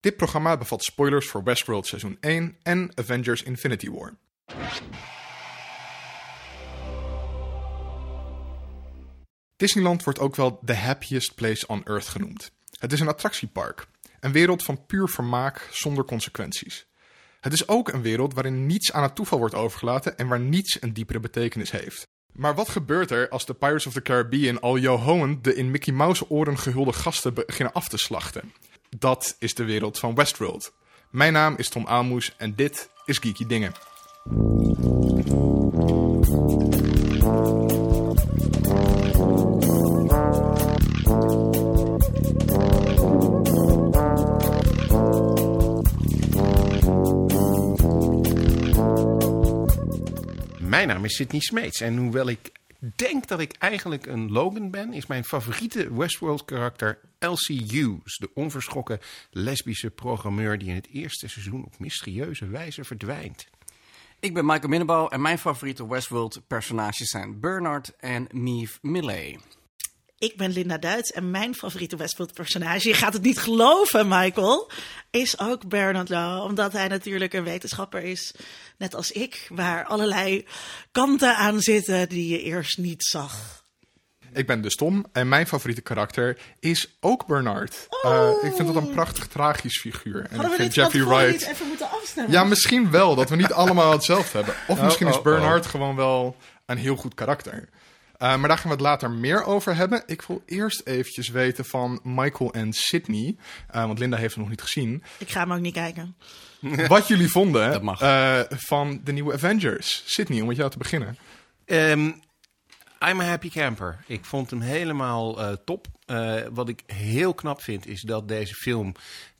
Dit programma bevat spoilers voor Westworld seizoen 1 en Avengers Infinity War. Disneyland wordt ook wel the happiest place on earth genoemd. Het is een attractiepark, een wereld van puur vermaak zonder consequenties. Het is ook een wereld waarin niets aan het toeval wordt overgelaten en waar niets een diepere betekenis heeft. Maar wat gebeurt er als de Pirates of the Caribbean al Johoen de in Mickey Mouse oren gehulde gasten beginnen af te slachten? Dat is de wereld van Westworld. Mijn naam is Tom Aalmoes en dit is Geeky Dingen. Mijn naam is Sidney Smeets en hoewel ik denk dat ik eigenlijk een Logan ben, is mijn favoriete Westworld-karakter Elsie Hughes, de onverschrokken lesbische programmeur die in het eerste seizoen op mysterieuze wijze verdwijnt. Ik ben Michael Minnebouw en mijn favoriete Westworld-personages zijn Bernard en Meave Millay. Ik ben Linda Duits en mijn favoriete Westworld-personage, je gaat het niet geloven, Michael, is ook Bernard Law. Omdat hij natuurlijk een wetenschapper is, net als ik, waar allerlei kanten aan zitten die je eerst niet zag. Ik ben dus Tom en mijn favoriete karakter is ook Bernard. Uh, ik vind dat een prachtig tragisch figuur. En Oh. Hadden ik we vind dit Jeffrey van tevoren Wright. niet even moeten afstemmen? Ja, misschien wel. Dat we niet allemaal hetzelfde hebben. Of misschien is oh, oh. Bernard gewoon wel een heel goed karakter. Uh, maar daar gaan we het later meer over hebben. Ik wil eerst eventjes weten van Michael en Sydney. uh, want Linda heeft het nog niet gezien. Ik ga hem ook niet kijken. Wat jullie vonden uh, van de nieuwe Avengers. Sydney, om met jou te beginnen. Ehm, I'm a happy camper. Ik vond hem helemaal eh, top. Eh, wat ik heel knap vind is dat deze film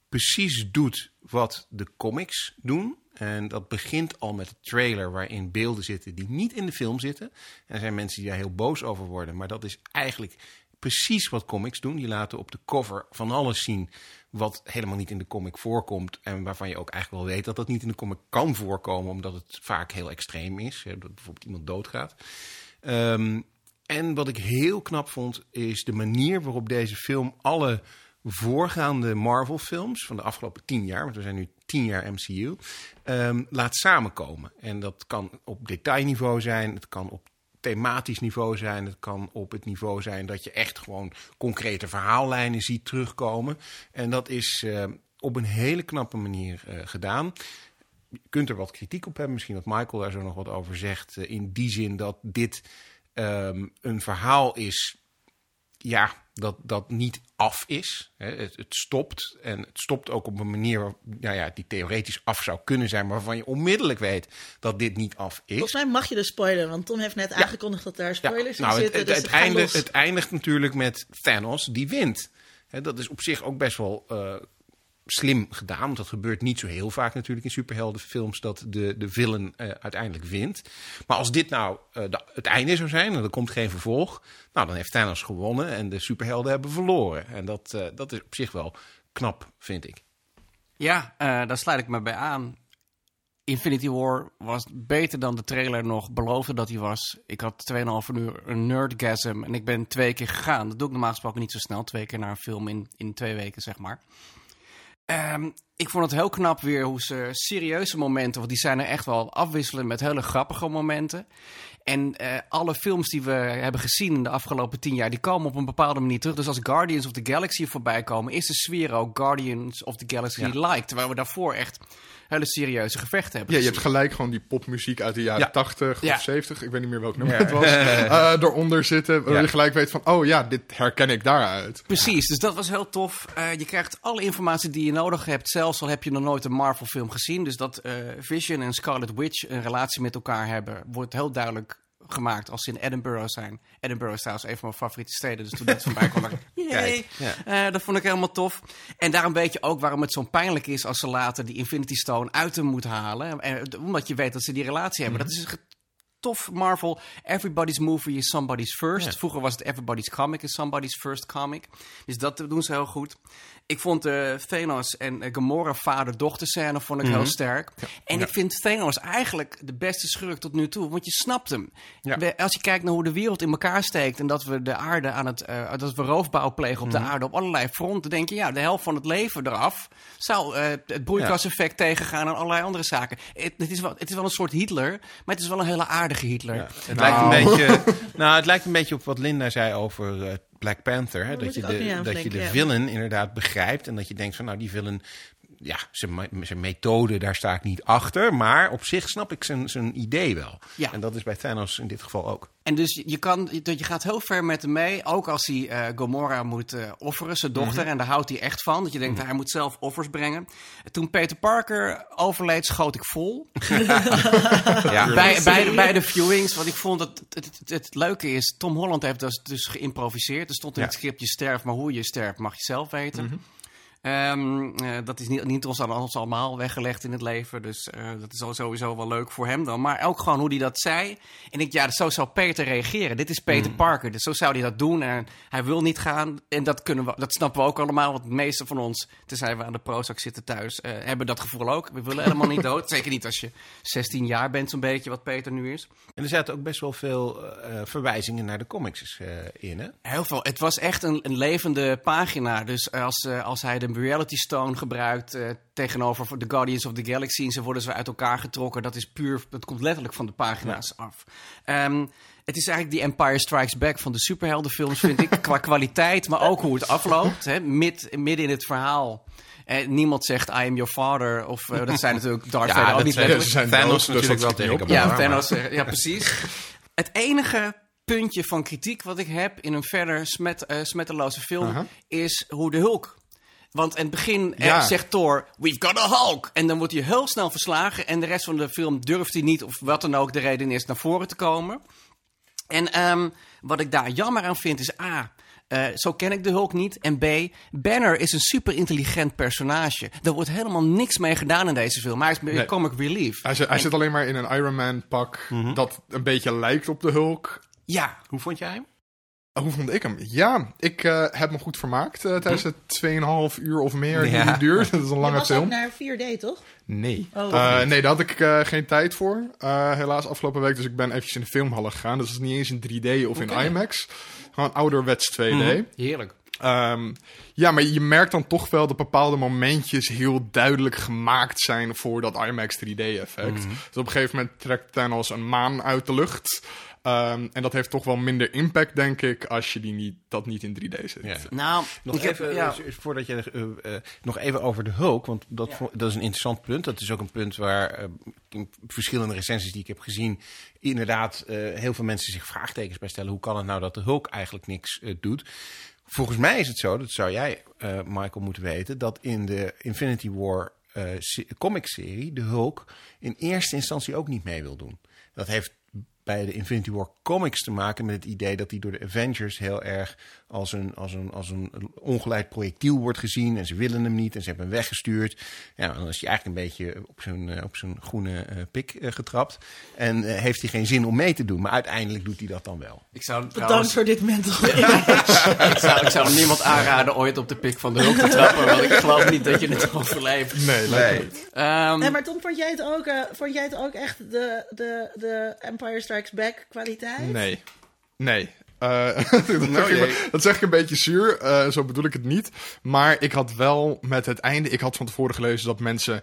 precies doet wat de comics doen. En dat begint al met de trailer waarin beelden zitten die niet in de film zitten. En er zijn mensen die daar heel boos over worden. Maar dat is eigenlijk precies wat comics doen. Die laten op de cover van alles zien wat helemaal niet in de comic voorkomt. En waarvan je ook eigenlijk wel weet dat dat niet in de comic kan voorkomen. Omdat het vaak heel extreem is. Dat bijvoorbeeld iemand doodgaat. Um, en wat ik heel knap vond, is de manier waarop deze film alle voorgaande Marvel-films van de afgelopen tien jaar, want we zijn nu tien jaar MCU, um, laat samenkomen. En dat kan op detailniveau zijn, het kan op thematisch niveau zijn, het kan op het niveau zijn dat je echt gewoon concrete verhaallijnen ziet terugkomen. En dat is uh, op een hele knappe manier uh, gedaan. Je kunt er wat kritiek op hebben, misschien dat Michael daar zo nog wat over zegt, uh, in die zin dat dit um, een verhaal is, ja, dat, dat niet af is. Hè. Het, het, stopt en het stopt ook op een manier waar, nou ja, die theoretisch af zou kunnen zijn, maar waarvan je onmiddellijk weet dat dit niet af is. Volgens mij mag je dus spoilen, want Tom heeft net aangekondigd dat daar spoilers ja. nou, in zitten. Het, dus het, einde, het eindigt natuurlijk met Thanos die wint. Hè, dat is op zich ook best wel uh, slim gedaan. Want dat gebeurt niet zo heel vaak natuurlijk in superheldenfilms dat de, de villain uh, uiteindelijk wint. Maar als dit nou de, het einde zou zijn en er komt geen vervolg, nou dan heeft Thanos gewonnen en de superhelden hebben verloren. En dat, uh, dat is op zich wel knap, vind ik. Ja, daar sluit ik me bij aan. Infinity War was beter dan de trailer nog beloofde dat hij was. Ik had 2,5 uur een nerdgasm en ik ben twee keer gegaan. Dat doe ik normaal gesproken niet zo snel. Twee keer naar een film in, in twee weken, zeg maar. Um, ik vond het heel knap weer hoe ze serieuze momenten, want die zijn er echt wel afwisselen met hele grappige momenten. En uh, alle films die we hebben gezien in de afgelopen tien jaar, die komen op een bepaalde manier terug. Dus als Guardians of the Galaxy voorbij komen, is de sfeer ook Guardians of the Galaxy ja. like. Terwijl we daarvoor echt hele serieuze gevechten hebben Ja, je hebt gelijk gewoon die popmuziek uit de jaren Ja. 80 Ja. of 70, ik weet niet meer welk nummer het was, eh, eronder zitten. Waar je gelijk weet van, oh ja, dit herken ik daaruit. Precies, dus dat was heel tof. Uh, je krijgt alle informatie die je nodig hebt, zelfs al heb je nog nooit een Marvel-film gezien. Dus dat uh, Vision en Scarlet Witch een relatie met elkaar hebben, wordt heel duidelijk gemaakt als ze in Edinburgh zijn. Edinburgh is trouwens een van mijn favoriete steden, dus toen dat voorbij kwam, dacht ik. Ja. Uh, dat vond ik helemaal tof. En daarom weet je ook waarom het zo pijnlijk is als ze later die Infinity Stone uit hem moeten halen. En, omdat je weet dat ze die relatie hebben. Dat is tof Marvel. Everybody's movie is somebody's first. Ja. Vroeger was het Everybody's comic is somebody's first comic. Dus dat doen ze heel goed. Ik vond de Thanos en eh, Gamora vader-dochter scène vond ik heel sterk. En ik vind Thanos eigenlijk de beste schurk tot nu toe, want je snapt hem. Ja. We- als je kijkt naar hoe de wereld in elkaar steekt en dat we de aarde aan het, eh, dat we roofbouw plegen op de aarde op allerlei fronten, denk je, ja, de helft van het leven eraf zou eh, het broeikaseffect tegengaan en allerlei andere zaken. Het, het, is wel, het is wel een soort Hitler, maar het is wel een hele aardige Hitler. Het, lijkt een beetje, nou, het lijkt een beetje op wat Linda zei over eh, Black Panther. Hè? Dat je, de, dat je de villain inderdaad begrijpt. En dat je denkt van nou, die villain, ja, zijn, zijn methode, daar sta ik niet achter. Maar op zich snap ik zijn, zijn idee wel. Ja. En dat is bij Thanos in dit geval ook. En dus je, kan, je je gaat heel ver met hem mee. Ook als hij eh, Gomorra moet eh, offeren, zijn dochter. En daar houdt hij echt van. Dat je denkt, hij moet zelf offers brengen. Toen Peter Parker overleed, schoot ik vol. Ja, bij, bij, de, bij de viewings. Want ik vond dat het, het, het, het leuke is, Tom Holland heeft dus, dus geïmproviseerd. Er stond in Ja. het script, je sterft, maar hoe je sterft mag je zelf weten. Ehm, eh, dat is niet, niet ons, aan ons allemaal weggelegd in het leven. Dus eh, dat is al sowieso wel leuk voor hem dan. Maar ook gewoon hoe hij dat zei. En ik, ja, zo zou Peter reageren. Dit is Peter Parker. Dus zo zou hij dat doen. En hij wil niet gaan. En dat, kunnen we, dat snappen we ook allemaal. Want de meeste van ons, tenzij we aan de Prozac zitten thuis, eh, hebben dat gevoel ook. We willen helemaal niet dood. Zeker niet als je 16 jaar bent, zo'n beetje, wat Peter nu is. En er zaten ook best wel veel verwijzingen naar de comics in, hè? Heel veel. Het was echt een, een levende pagina. Dus als, als hij de Reality Stone gebruikt eh, tegenover de Guardians of the Galaxy... en ze worden ze uit elkaar getrokken, dat is puur... dat komt letterlijk van de pagina's af. Ehm, het is eigenlijk die Empire Strikes Back van de superheldenfilms, vind ik. Qua kwaliteit, maar ook hoe het afloopt. Hè. Mid, midden in het verhaal... Eh, niemand zegt I am your father. Of eh, dat zijn natuurlijk Darth Vader ook dat niet letterlijk. Ze zijn Thanos dood, dus natuurlijk wel tegen op. Ja, Thanos, ja, precies. Het enige puntje van kritiek wat ik heb in een verder smet, eh, smetteloze film is hoe de Hulk. Want in het begin eh, Ja. zegt Thor, we've got a Hulk. En dan wordt hij heel snel verslagen. En de rest van de film durft hij niet, of wat dan ook de reden is, naar voren te komen. En ehm, wat ik daar jammer aan vind is A. eh, zo ken ik de Hulk niet. En B. Banner is een super intelligent personage. Er wordt helemaal niks mee gedaan in deze film. Maar hij is Nee. comic relief. Hij, zit, hij zit alleen maar in een Iron Man pak dat een beetje lijkt op de Hulk. Ja, Hoe vond jij hem? Oh, Hoe vond ik hem? Ja, ik eh, heb me goed vermaakt eh, tijdens de 2,5 uur of meer die Ja. die duurt. Dat is een Je lange was ook film. naar 4D, toch? Nee. Oh. Eh, nee, daar had ik eh, geen tijd voor. eh, helaas afgelopen week. Dus ik ben eventjes in de filmhallen gegaan. Dus dat is niet eens in 3D of in IMAX. Gewoon ouderwets 2D. heerlijk. Ehm, ja, maar je merkt dan toch wel dat bepaalde momentjes heel duidelijk gemaakt zijn voor dat IMAX 3D-effect. Dus op een gegeven moment trekt Thanos een maan uit de lucht. Ehm, en dat heeft toch wel minder impact, denk ik, als je die niet, dat niet in 3D zit. Ja. Nou, Nog ik heb, even, ja, eh, voordat je eh, eh, nog even over de Hulk, want dat, dat is een interessant punt. Dat is ook een punt waar eh, in verschillende recensies die ik heb gezien, inderdaad eh, heel veel mensen zich vraagtekens bij stellen. Hoe kan het nou dat de Hulk eigenlijk niks doet? Volgens mij is het zo, dat zou jij, eh, Michael, moeten weten, dat in de Infinity War eh se- comic-serie de Hulk in eerste instantie ook niet mee wil doen. Dat heeft bij de Infinity War comics te maken met het idee dat hij door de Avengers heel erg als een, als een, als een ongeleid projectiel wordt gezien. En ze willen hem niet en ze hebben hem weggestuurd. Ja, dan is hij eigenlijk een beetje op zijn, eh, op zijn groene eh, pik eh, getrapt. En eh, heeft hij geen zin om mee te doen. Maar uiteindelijk doet hij dat dan wel. ik zou, Bedankt trouwens, voor dit mental ik, zou, ik zou niemand aanraden ooit op de pik van de hulk te trappen. Want ik geloof niet dat je het overleeft. Nee, niet. Ehm, Nee, maar Tom, vond jij het ook, vond jij het ook echt de, de, de Empire Strikes Back kwaliteit? Nee. Nee. Eh, dat, zeg jee. ik, dat zeg ik een beetje zuur, eh, zo bedoel ik het niet. Maar ik had wel met het einde, ik had van tevoren gelezen dat mensen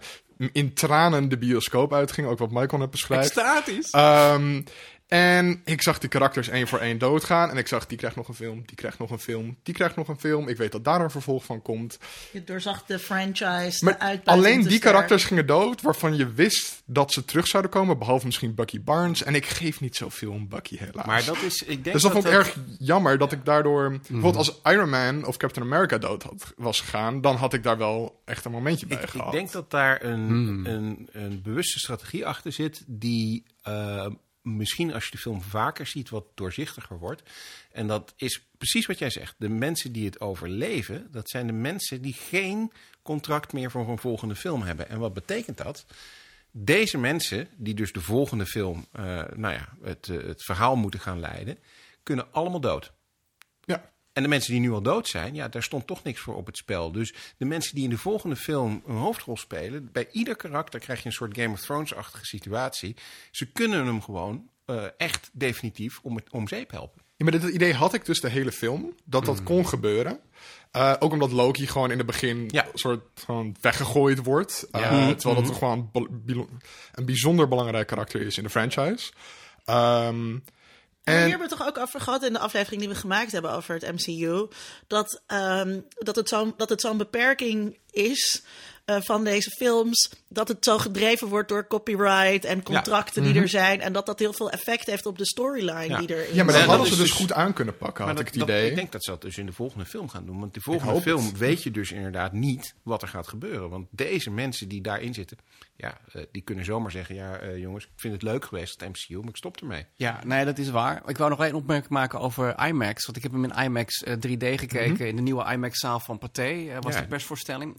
in tranen de bioscoop uitgingen, ook wat Michael net beschrijft. Extatisch. Ehm, en ik zag die karakters één voor één doodgaan. En ik zag, die krijgt nog een film, die krijgt nog een film, die krijgt nog een film. Ik weet dat daar een vervolg van komt. Je doorzag de franchise, Maar de uitbuiting alleen die karakters gingen dood waarvan je wist dat ze terug zouden komen. Behalve misschien Bucky Barnes. En ik geef niet zoveel om Bucky helaas. Maar dat is, ik denk dus dat vond ik dat- erg jammer dat ik daardoor... Bijvoorbeeld als Iron Man of Captain America dood had, was gegaan... dan had ik daar wel echt een momentje bij Ik, gehad. ik denk dat daar een, een, een bewuste strategie achter zit, die eh, misschien als je de film vaker ziet wat doorzichtiger wordt. En dat is precies wat jij zegt. De mensen die het overleven, dat zijn de mensen die geen contract meer voor een volgende film hebben. En wat betekent dat? deze mensen, die dus de volgende film, eh, nou ja, het, eh, het verhaal moeten gaan leiden, kunnen allemaal dood. Ja. En de mensen die nu al dood zijn, ja, daar stond toch niks voor op het spel. Dus de mensen die in de volgende film een hoofdrol spelen, bij ieder karakter krijg je een soort Game of Thrones-achtige situatie. Ze kunnen hem gewoon eh, echt definitief om, het, om zeep helpen. Ja, maar dit idee had ik dus de hele film, dat Hmm. dat kon gebeuren. Eh, ook omdat Loki gewoon in het begin Ja. soort van weggegooid wordt. Uh, Ja. Hmm. Terwijl dat gewoon bel- bilo- een bijzonder belangrijk karakter is in de franchise. Ehm, En hier en hebben we het toch ook over gehad in de aflevering die we gemaakt hebben over het MCU. Dat, ehm, dat het zo'n dat het zo'n beperking is eh, van deze films. Dat het zo gedreven wordt door copyright en contracten die er zijn. En dat dat heel veel effect heeft op de storyline Ja. die er ja, maar dat Ja, hadden dat ze is dus dus- goed aan kunnen pakken, had Maar ik dat- het dat- idee. ik denk dat ze dat dus in de volgende film gaan doen. Want de volgende film het. weet je dus inderdaad niet wat er gaat gebeuren. Want deze mensen die daarin zitten, ja, eh, die kunnen zomaar zeggen... ja, eh, jongens, ik vind het leuk geweest, het MCU, maar ik stop ermee. Ja, nee, dat is waar. Ik wou nog één opmerking maken over IMAX. Want ik heb hem in IMAX eh, 3D gekeken. In de nieuwe IMAX-zaal van Pathé eh, was Ja. de persvoorstelling.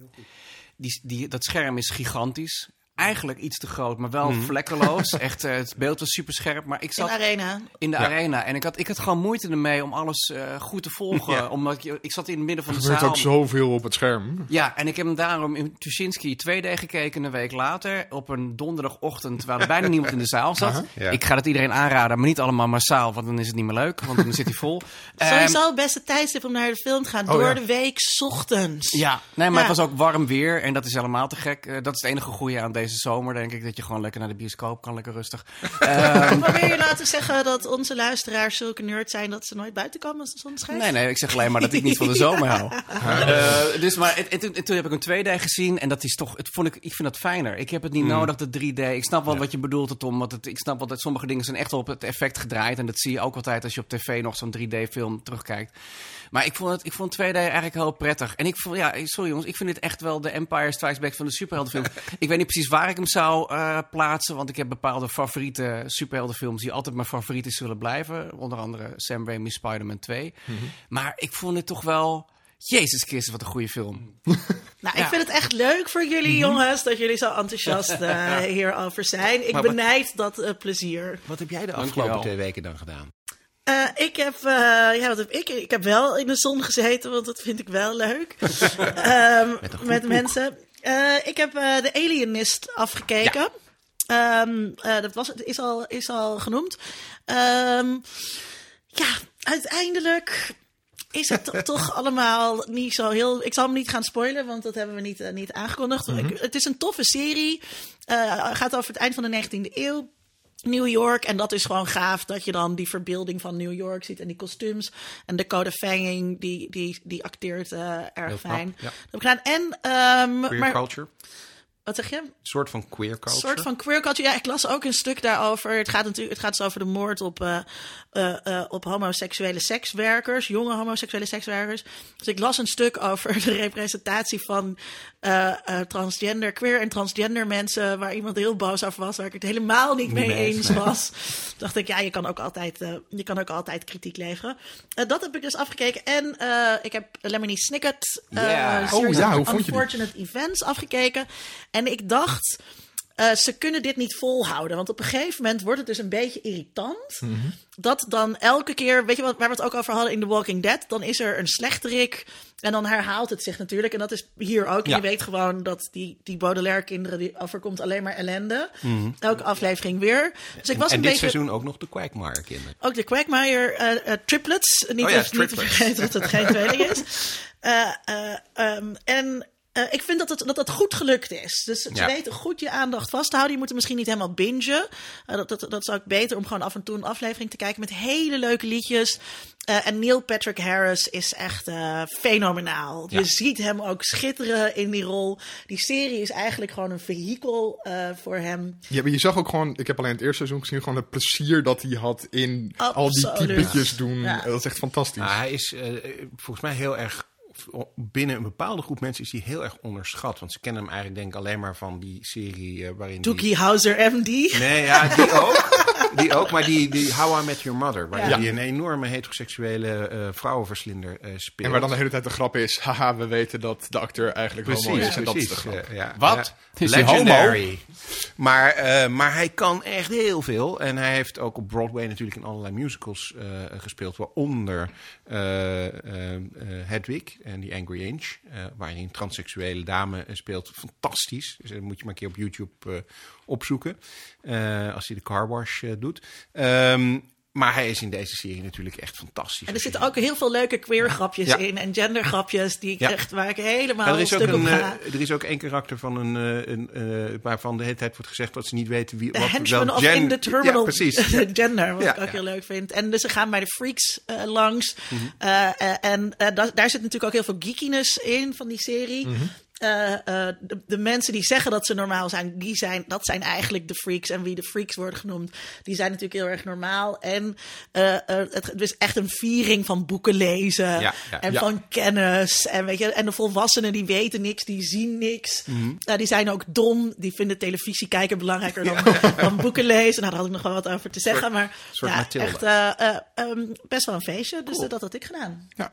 Die, dat scherm is gigantisch. Eigenlijk iets te groot, maar wel vlekkeloos. Echt, eh, het beeld was super scherp. Maar ik in zat de arena. in de Ja. arena en ik had, ik had gewoon moeite ermee om alles eh, goed te volgen. Ja. Omdat je, ik zat in het midden van Er de gebeurt zaal. ook zoveel op het scherm. Ja, en ik heb hem daarom in Tuschinski 2D gekeken een week later. Op een donderdagochtend, terwijl er bijna niemand in de zaal zat. Ja. Ik ga het iedereen aanraden, maar niet allemaal massaal, want dan is het niet meer leuk. Want dan zit hij vol. Ehm, Sowieso het beste tijdstip om naar de film te gaan. Oh, door ja. de week, 's ochtends. ja, nee, maar Ja. het was ook warm weer en dat is helemaal te gek. Eh, dat is het enige goede aan deze zomer, denk ik. Dat je gewoon lekker naar de bioscoop kan, lekker rustig. Ehm, Maar wil je laten zeggen dat onze luisteraars zulke nerd zijn dat ze nooit buiten komen als de zon schijnt? Nee, nee, ik zeg alleen maar dat ik niet van de zomer hou. Eh, dus maar, en, en toen, en toen heb ik een 2D gezien en dat is toch, het vond ik, ik vind dat fijner. Ik heb het niet nodig, de 3D. Ik snap wel wat je bedoelt, Tom, want het, ik snap wel dat sommige dingen zijn echt wel op het effect gedraaid. En dat zie je ook altijd als je op tv nog zo'n 3D-film terugkijkt. Maar ik vond, het, ik vond 2D eigenlijk heel prettig. En ik vond, ja, sorry jongens, ik vind dit echt wel de Empire Strikes Back van de superheldenfilm. ik weet niet precies waar ik hem zou eh, plaatsen, want ik heb bepaalde favoriete superheldenfilms die altijd mijn favorieten zullen blijven. Onder andere Sam Raimi's Spider-Man 2. Maar ik vond het toch wel... Jezus Christus, wat een goede film. Nou, ik vind het echt leuk voor jullie jongens dat jullie zo enthousiast eh, hierover zijn. Ik Maar wat- benijd dat eh, plezier. Wat heb jij de afgelopen twee weken dan gedaan? Eh, ik heb, eh, ja, wat heb ik? Ik heb wel in de zon gezeten, want dat vind ik wel leuk. Ehm, Met mensen. Eh, ik heb de Alienist afgekeken. Ehm, eh, dat was, is, al, is al genoemd. Ehm, ja, uiteindelijk is het to- toch allemaal niet zo heel... Ik zal hem niet gaan spoilen, want dat hebben we niet, niet aangekondigd. Ik- het is een toffe serie. Gaat over het eind van de 19e eeuw. New York. En dat is gewoon gaaf dat je dan die verbeelding van New York ziet. En die kostuums. En de Code Fanging, die, die, die acteert eh, erg Heel knap, fijn. ja. En, Queer maar, culture? Wat zeg je? Een soort van queer Een culture? soort van queer culture. Ja, ik las ook een stuk daarover. Het gaat natuurlijk het gaat dus over de moord op, eh, eh, eh, op homoseksuele sekswerkers, jonge homoseksuele sekswerkers. Dus ik las een stuk over de representatie van eh, eh, transgender, queer en transgender mensen, waar iemand heel boos over was, waar ik het helemaal niet mee, mee eens, nee. was. Dacht ik, ja, je kan ook altijd, je kan ook altijd kritiek leveren. Eh, dat heb ik dus afgekeken. En eh, ik heb Lemony Snicket, eh Ja. Oh ja, of hoe vond je die? Unfortunate Events afgekeken. En ik dacht, eh, ze kunnen dit niet volhouden. Want op een gegeven moment wordt het dus een beetje irritant. Mhm. Dat dan elke keer, weet je wat, waar we het ook over hadden in The Walking Dead, dan is er een slechterik. En dan herhaalt het zich natuurlijk. En dat is hier ook. En Ja. je weet gewoon dat die, die Baudelaire-kinderen, die overkomt alleen maar ellende. Elke aflevering weer. Dus ik was Mhm. en een dit beetje... seizoen ook nog de Quagmire kinderen. Ook de Quagmire eh, eh, triplets. Niet, Oh ja, niet te vergeten dat het geen tweeling is. Eh, eh, ehm, en eh, ik vind dat het, dat het goed gelukt is. Dus ze Ja. weten goed je aandacht vast te houden. Je moet er misschien niet helemaal bingen. Eh, dat, dat, dat zou ik beter om gewoon af en toe een aflevering te kijken met hele leuke liedjes. Eh, en Neil Patrick Harris is echt eh, fenomenaal. Ja. Je ziet hem ook schitteren in die rol. Die serie is eigenlijk gewoon een vehikel eh, voor hem. Ja, maar je zag ook gewoon, ik heb alleen het eerste seizoen gezien, gewoon het plezier dat hij had in al die typetjes doen. Ja. Dat is echt fantastisch. Nou, hij is volgens mij heel erg binnen een bepaalde groep mensen is hij heel erg onderschat. Want ze kennen hem eigenlijk denk ik alleen maar van die serie eh, waarin... die- Dookie Howser MD. Nee, ja, die ook. Die ook, maar die, die How I Met Your Mother. Waar Ja. die een enorme heteroseksuele eh, vrouwenverslinder eh, speelt. En waar dan de hele tijd de grap is, haha, we weten dat de acteur eigenlijk homo is. Precies, En dat is de grap. Ja, Wat? Is homo? Legendary. Maar, eh, maar hij kan echt heel veel. En hij heeft ook op Broadway natuurlijk in allerlei musicals eh, gespeeld. Waaronder Hedwig en die Angry Inch. eh, waarin een transseksuele dame eh, speelt. Fantastisch. Dus dat moet je maar een keer op YouTube eh, opzoeken. eh, als hij de car wash eh, doet. Ehm, maar hij is in deze serie natuurlijk echt fantastisch. En er zitten ook heel veel leuke queer grapjes Ja. in en gender grapjes die ik Ja. echt, waar ik helemaal Ja, er, is ook stuk op een, eh, er is ook één karakter van een, eh, een eh, waarvan de hele tijd wordt gezegd dat ze niet weten wie De wat henchman wel of Ja, precies. Ja. gender, wat Ja, ik ook ja. heel leuk vind. En dus ze gaan bij de freaks langs. Mhm. Eh, eh, en da- daar zit natuurlijk ook heel veel geekiness in van die serie. Mhm. Eh, eh, de, de mensen die zeggen dat ze normaal zijn, die zijn, dat zijn eigenlijk de freaks. En wie de freaks worden genoemd, die zijn natuurlijk heel erg normaal. En eh, eh, het, het is echt een viering van boeken lezen Ja, ja, en ja. van kennis. En, weet je, en de volwassenen die weten niks, die zien niks. Eh, die zijn ook dom, die vinden televisie kijken belangrijker dan, dan boeken lezen. Nou, daar had ik nog wel wat over te zeggen. Maar soort echt eh, eh, ehm, best wel een feestje. Dus dat had ik gedaan. Ja.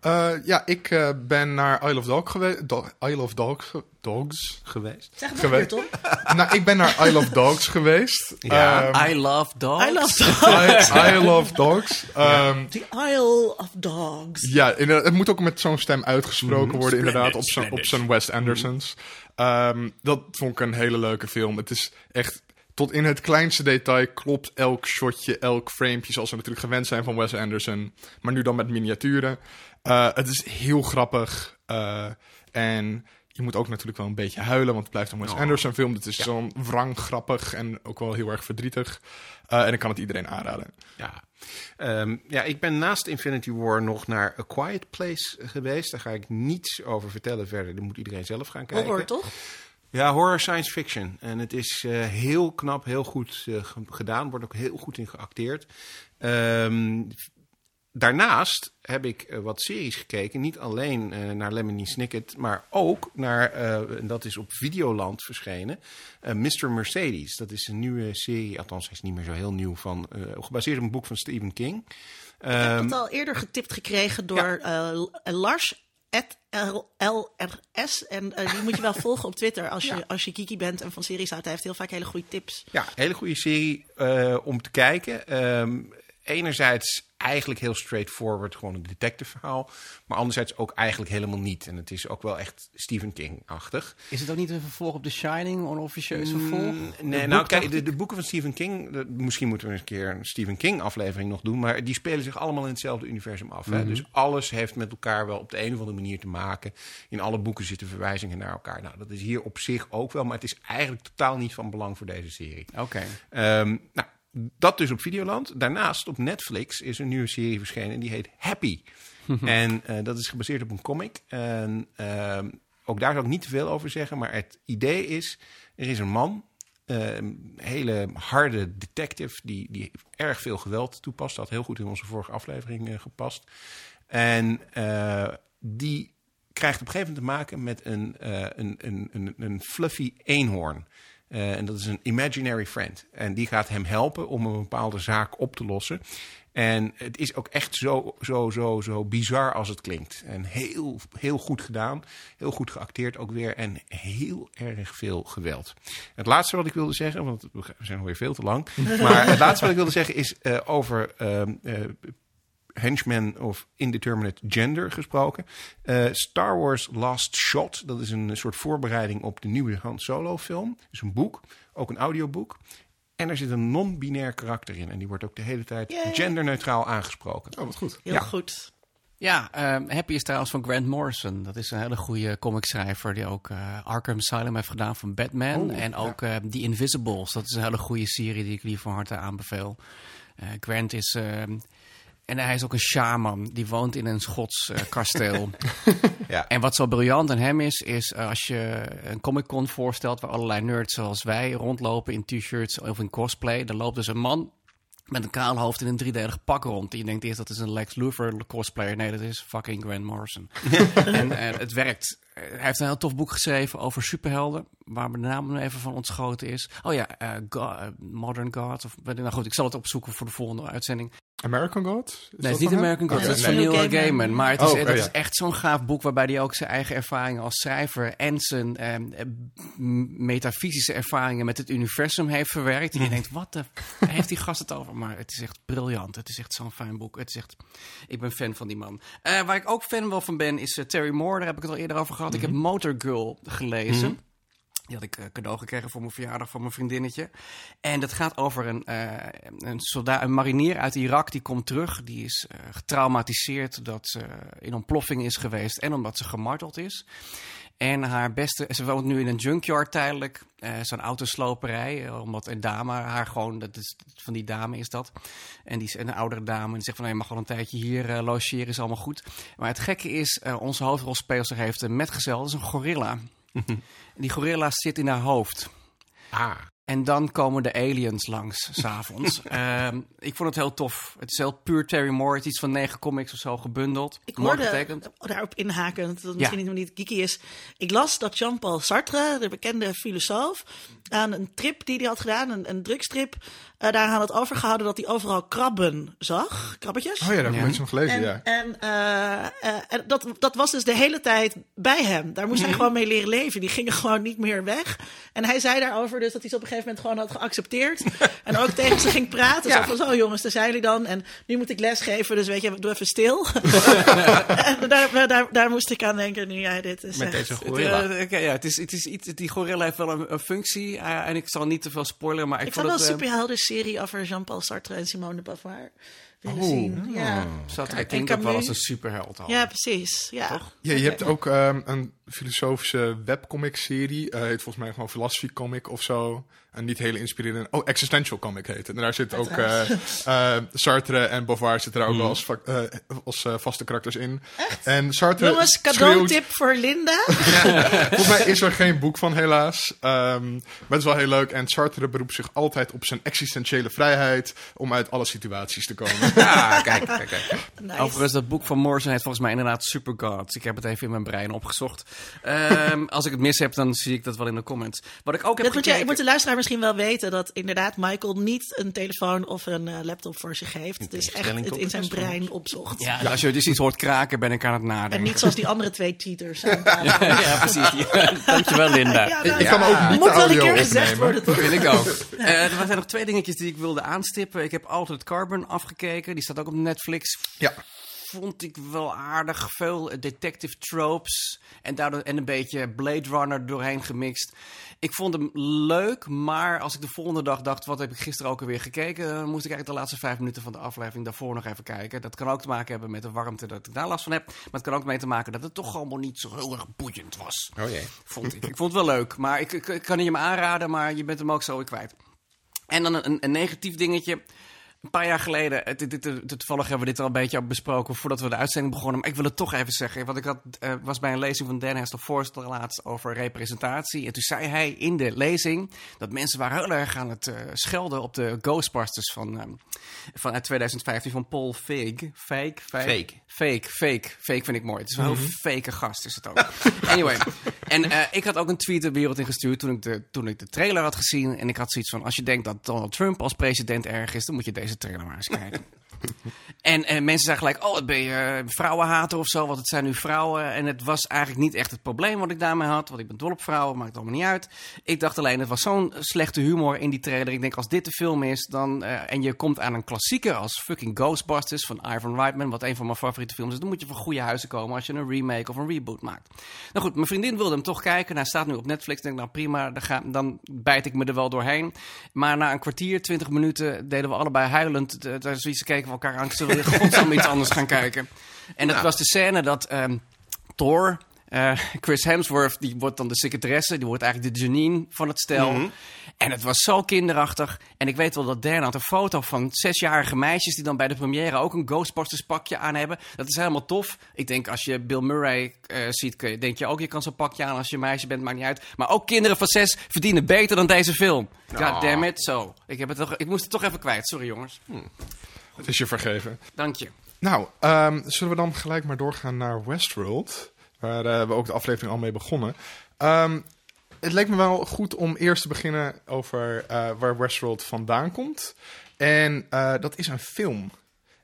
Eh, ja, ik eh, ben naar Isle of, Dog geweest. Isle of Dogs. Dogs. geweest. Zeg het nog Gewe- weer, Tom. nou, ik ben naar Isle of Dogs geweest. Ja. Ehm, I love dogs. I love dogs. I, of Dogs. Ehm, The Isle of Dogs. Ja, inderdaad, het moet ook met zo'n stem uitgesproken worden, inderdaad, op splendid, zo'n op zo'n Wes Andersons. Ehm, dat vond ik een hele leuke film. Het is echt, tot in het kleinste detail klopt elk shotje, elk framepje, zoals we natuurlijk gewend zijn van Wes Anderson. Maar nu dan met miniaturen. Eh, het is heel grappig. eh, en je moet ook natuurlijk wel een beetje huilen, want het blijft een Wes Anderson film. Het is zo'n wrang grappig en ook wel heel erg verdrietig. Eh, en ik kan het iedereen aanraden. Ja. Ehm, ja, ik ben naast Infinity War nog naar A Quiet Place geweest. Daar ga ik niets over vertellen verder. Daar moet iedereen zelf gaan kijken. Horror, toch? Ja, horror science fiction. En het is eh, heel knap, heel goed ge- gedaan. Wordt ook heel goed in geacteerd. Ehm, daarnaast heb ik eh, wat series gekeken. Niet alleen eh, naar Lemony Snicket, maar ook naar, eh, en dat is op Videoland verschenen, eh, Mr. Mercedes. Dat is een nieuwe serie, althans hij is niet meer zo heel nieuw, van, gebaseerd op een boek van Stephen King. Ik heb Ehm, het al eerder getipt gekregen door eh, Lars. at LRS. En die moet je wel volgen op Twitter als je, als je kiki bent en van series houdt. Hij heeft heel vaak hele goede tips. Ja, hele goede serie om te kijken. Ehm, enerzijds eigenlijk heel straightforward, gewoon een detective verhaal. Maar anderzijds ook eigenlijk helemaal niet. En het is ook wel echt Stephen King-achtig. Is het ook niet een vervolg op The Shining, onofficieus vervolg? Mm, Nee, Het nou kijk, de, boeken van Stephen King, de- misschien moeten we eens een keer een Stephen King aflevering nog doen, maar die spelen zich allemaal in hetzelfde universum af. Mhm. Hè? Dus alles heeft met elkaar wel op de een of andere manier te maken. In alle boeken zitten verwijzingen naar elkaar. Nou, dat is hier op zich ook wel, maar het is eigenlijk totaal niet van belang voor deze serie. Oké. Ehm, nou, dat dus op Videoland. Daarnaast op Netflix is een nieuwe serie verschenen en die heet Happy. en eh, dat is gebaseerd op een comic. En ehm, ook daar zal ik niet te veel over zeggen, maar het idee is: er is een man, een hele harde detective, die, die erg veel geweld toepast. Dat had heel goed in onze vorige aflevering eh, gepast. En eh, die krijgt op een gegeven moment te maken met een, een, een, een, een fluffy eenhoorn. Eh, en dat is een imaginary friend. En die gaat hem helpen om een bepaalde zaak op te lossen. En het is ook echt zo, zo, zo, zo bizar als het klinkt. En heel, heel goed gedaan. Heel goed geacteerd ook weer. En heel erg veel geweld. Het laatste wat ik wilde zeggen, want we zijn alweer veel te lang. Maar het laatste wat ik wilde zeggen is eh, over ehm, eh, henchman of indeterminate gender gesproken. Eh, Star Wars Last Shot, dat is een soort voorbereiding op de nieuwe Han Solo film. Dus een boek, ook een audioboek. En er zit een non-binair karakter in. En die wordt ook de hele tijd Yay. genderneutraal aangesproken. Oh, wat goed. Heel Ja. goed. Ja, ehm, Happy is trouwens van Grant Morrison. Dat is een hele goede comicschrijver die ook eh, Arkham Asylum heeft gedaan van Batman. Oh, en ook eh, The Invisibles. Dat is een hele goede serie die ik jullie van harte aanbeveel. Eh, Grant is... en hij is ook een shaman. Die woont in een Schots eh, kasteel. Ja. En wat zo briljant aan hem is, is eh, als je een Comic-Con voorstelt waar allerlei nerds zoals wij rondlopen in t-shirts of in cosplay. Dan loopt dus een man met een kaal hoofd in een driedelig pak rond. En je denkt eerst dat is een Lex Luthor cosplayer. Nee, dat is fucking Grant Morrison. en eh, het werkt. Hij heeft een heel tof boek geschreven over superhelden. Waar de naam nu even van ontschoten is. Oh ja, eh, Go- eh, Modern Gods. Of, nou goed, ik zal het opzoeken voor de volgende uitzending. American God? Is Nee, dat het is niet? American Gods, Oké, dat is nee. van Neil Gaiman. Gaiman. Maar het is, Oh, oh, is echt zo'n gaaf boek waarbij hij ook zijn eigen ervaringen als schrijver en zijn ehm, eh, metafysische ervaringen met het universum heeft verwerkt. En je denkt, wat de f- heeft die gast het over? Maar het is echt briljant. Het is echt zo'n fijn boek. Het is echt, ik ben fan van die man. Eh, waar ik ook fan wel van ben is Terry Moore. Daar heb ik het al eerder over gehad. Ik heb Motor Girl gelezen. Die had ik eh, cadeau gekregen voor mijn verjaardag van mijn vriendinnetje. En dat gaat over een, eh, een, soldaat, een marinier uit Irak. Die komt terug. Die is eh, getraumatiseerd dat ze in ontploffing is geweest. En omdat ze gemarteld is. En haar beste... Ze woont nu in een junkyard tijdelijk. eh, Zo'n autosloperij. eh, omdat een dame haar gewoon... Dat is, van die dame is dat. En die is een oudere dame. En die zegt van... Nee, je mag wel een tijdje hier eh, logeren. Is allemaal goed. Maar het gekke is... onze hoofdrolspeelster heeft een metgezel. Dat is een gorilla. En die gorilla zit in haar hoofd. Ah. En dan komen de aliens langs, s'avonds. Ehm ik vond het heel tof. Het is heel puur Terry Moore. Het is iets van negen comics of zo gebundeld. Ik Mooi hoorde, daarop inhakend, dat het Ja. misschien niet geeky is. Ik las dat Jean-Paul Sartre, de bekende filosoof, aan een trip die hij had gedaan, een, een drugstrip, eh, daar had het overgehouden dat hij overal krabben zag. Krabbetjes. Oh ja, daar heb ik iets van gelezen, En, ja. en, eh, eh, en dat, dat was dus de hele tijd bij hem. Daar moest hij gewoon mee leren leven. Die gingen gewoon niet meer weg. En hij zei daarover dus dat hij ze op een gegeven moment gewoon had geaccepteerd. en ook tegen ze ging praten. Zo van, zo jongens, daar zijn jullie dan. En nu moet ik lesgeven, dus weet je, doe even stil. en daar, daar, daar moest ik aan denken nu jij dit Met zegt. deze Het, gorilla. eh, oké, ja, het is, het is iets, die gorilla heeft wel een, een functie. eh, en ik zal niet te veel spoileren, maar ik, Ik vond wel een het... eh, superhelden-serie over Jean-Paul Sartre en Simone de Beauvoir willen Oh. zien. Ja. zat hij klinkt ook wel als een superheld al. ja, precies. Ja. Ja, je hebt ook ehm, een filosofische webcomic-serie. eh heet volgens mij gewoon Philosophy Comic of zo. En niet hele inspirerende... Oh, Existential Comic heet het. En daar zit ook... eh eh, Sartre en Beauvoir zitten daar ook wel als, eh, als vaste karakters in. En Sartre Jongens, schreeuwt- cadeautip voor Linda. Volgens mij is er geen boek van, helaas. Ehm, maar het is wel heel leuk. En Sartre beroept zich altijd op zijn existentiële vrijheid... om uit alle situaties te komen. Ah, kijk, kijk, kijk. Nice. Overigens, dat boek van Morrison heet volgens mij inderdaad Super Gods. Ik heb het even in mijn brein opgezocht. Ehm, als ik het mis heb, dan zie ik dat wel in de comments. Wat ik ook heb Dat moet, je, gekeken... moet de luisteraar misschien wel weten dat inderdaad Michael niet een telefoon of een eh, laptop voor zich heeft. Dus echt het in zijn brein opzocht. Ja, als je dus iets hoort kraken, ben ik aan het nadenken. En niet zoals die andere twee cheaters tafel. ja, precies. Ja, dankjewel, Linda. Ja, Ik nou, kan ook niet moet wel een audio keer gezegd opnemen. worden, toch? vind ik ook. Eh, er zijn nog twee dingetjes die ik wilde aanstippen. Ik heb Altered Carbon afgekeken. Die staat ook op Netflix. Ja. Vond ik wel aardig. Veel eh, detective tropes. En, daardoor, en een beetje Blade Runner doorheen gemixt. Ik vond hem leuk, maar als ik de volgende dag dacht... wat heb ik gisteren ook alweer gekeken... dan moest ik eigenlijk de laatste vijf minuten van de aflevering daarvoor nog even kijken. Dat kan ook te maken hebben met de warmte dat ik daar last van heb. Maar het kan ook mee te maken dat het toch allemaal niet zo heel erg boeiend was. Oh jee. Vond ik. ik vond het wel leuk, maar ik, ik, ik kan je hem aanraden, maar je bent hem ook zo weer kwijt. En dan een, een negatief dingetje. Een paar jaar geleden, het, dit, dit, dit- toevallig hebben we dit al een beetje besproken voordat we de uitzending begonnen. Maar ik wil het toch even zeggen. Want ik had, eh, was bij een lezing van Dan Hester Forst laatst over representatie. En toen zei hij in de lezing dat mensen waren heel erg aan het eh, schelden op de Ghostbusters van, van uit 2015 van Paul Feig. Fake? Fake. Fake, fake, fake vind ik mooi. Het is wel een heel fake gast, is het ook. Anyway, en eh, ik had ook een tweet de wereld ingestuurd toen ik, de, toen ik de trailer had gezien. En ik had zoiets van, als je denkt dat Donald Trump als president erg is, dan moet je deze trailer maar eens kijken. En eh, mensen zeiden gelijk, oh, ben je eh, vrouwenhater of zo, want het zijn nu vrouwen. En het was eigenlijk niet echt het probleem wat ik daarmee had, want ik ben dol op vrouwen, maakt allemaal niet uit. Ik dacht alleen, het was zo'n slechte humor in die trailer. Ik denk, als dit de film is, dan, eh, en je komt aan een klassieker als fucking Ghostbusters van Ivan Reitman, wat een van mijn favoriete films is, dan moet je van goede huizen komen als je een remake of een reboot maakt. Nou goed, mijn vriendin wilde hem toch kijken. Hij staat nu op Netflix. Ik denk, nou prima, dan, ga, dan bijt ik me er wel doorheen. Maar na een kwartier, twintig minuten, deden we allebei huilend. eh, Daar zoiets we elkaar aan. Zullen we godsnaam iets anders gaan kijken? En dat was de scène dat ehm, Thor... eh, Chris Hemsworth, die wordt dan de secretaresse. Die wordt eigenlijk de Janine van het stel. En het was zo kinderachtig. En ik weet wel dat Dern had een foto van zesjarige meisjes... die dan bij de première ook een Ghostbusters pakje aan hebben. Dat is helemaal tof. Ik denk, als je Bill Murray eh, ziet, denk je ook... je kan zo'n pakje aan als je meisje bent, maakt niet uit. Maar ook kinderen van zes verdienen beter dan deze film. God damn it. Zo, ik, heb het toch, ik moest het toch even kwijt. Sorry jongens. Het is je vergeven. Dank je. Nou, ehm, zullen we dan gelijk maar doorgaan naar Westworld, waar eh, we ook de aflevering al mee begonnen. Ehm, het leek me wel goed om eerst te beginnen over eh, waar Westworld vandaan komt. En eh, dat is een film.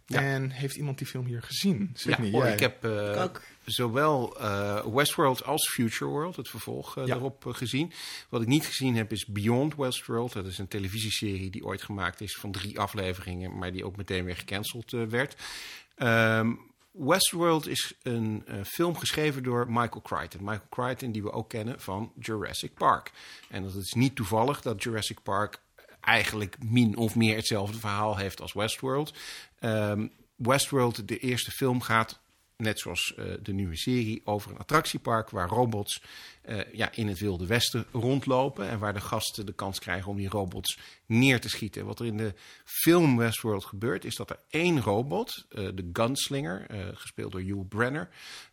Ja. En heeft iemand die film hier gezien? Ja, hoor, ik heb eh, Ik ook. Zowel eh, Westworld als Future World, het vervolg, eh, Ja. daarop eh, gezien. Wat ik niet gezien heb is Beyond Westworld. Dat is een televisieserie die ooit gemaakt is van drie afleveringen, maar die ook meteen weer gecanceld werd. Ehm, Westworld is een film geschreven door Michael Crichton. Michael Crichton, die we ook kennen van Jurassic Park. En dat is niet toevallig dat Jurassic Park eigenlijk min of meer hetzelfde verhaal heeft als Westworld. Ehm, Westworld, de eerste film, gaat net zoals eh, de nieuwe serie, over een attractiepark waar robots eh, ja, in het Wilde Westen rondlopen. En waar de gasten de kans krijgen om die robots neer te schieten. Wat er in de film Westworld gebeurt, is dat er één robot, eh, de Gunslinger, gespeeld door Hugh Brenner.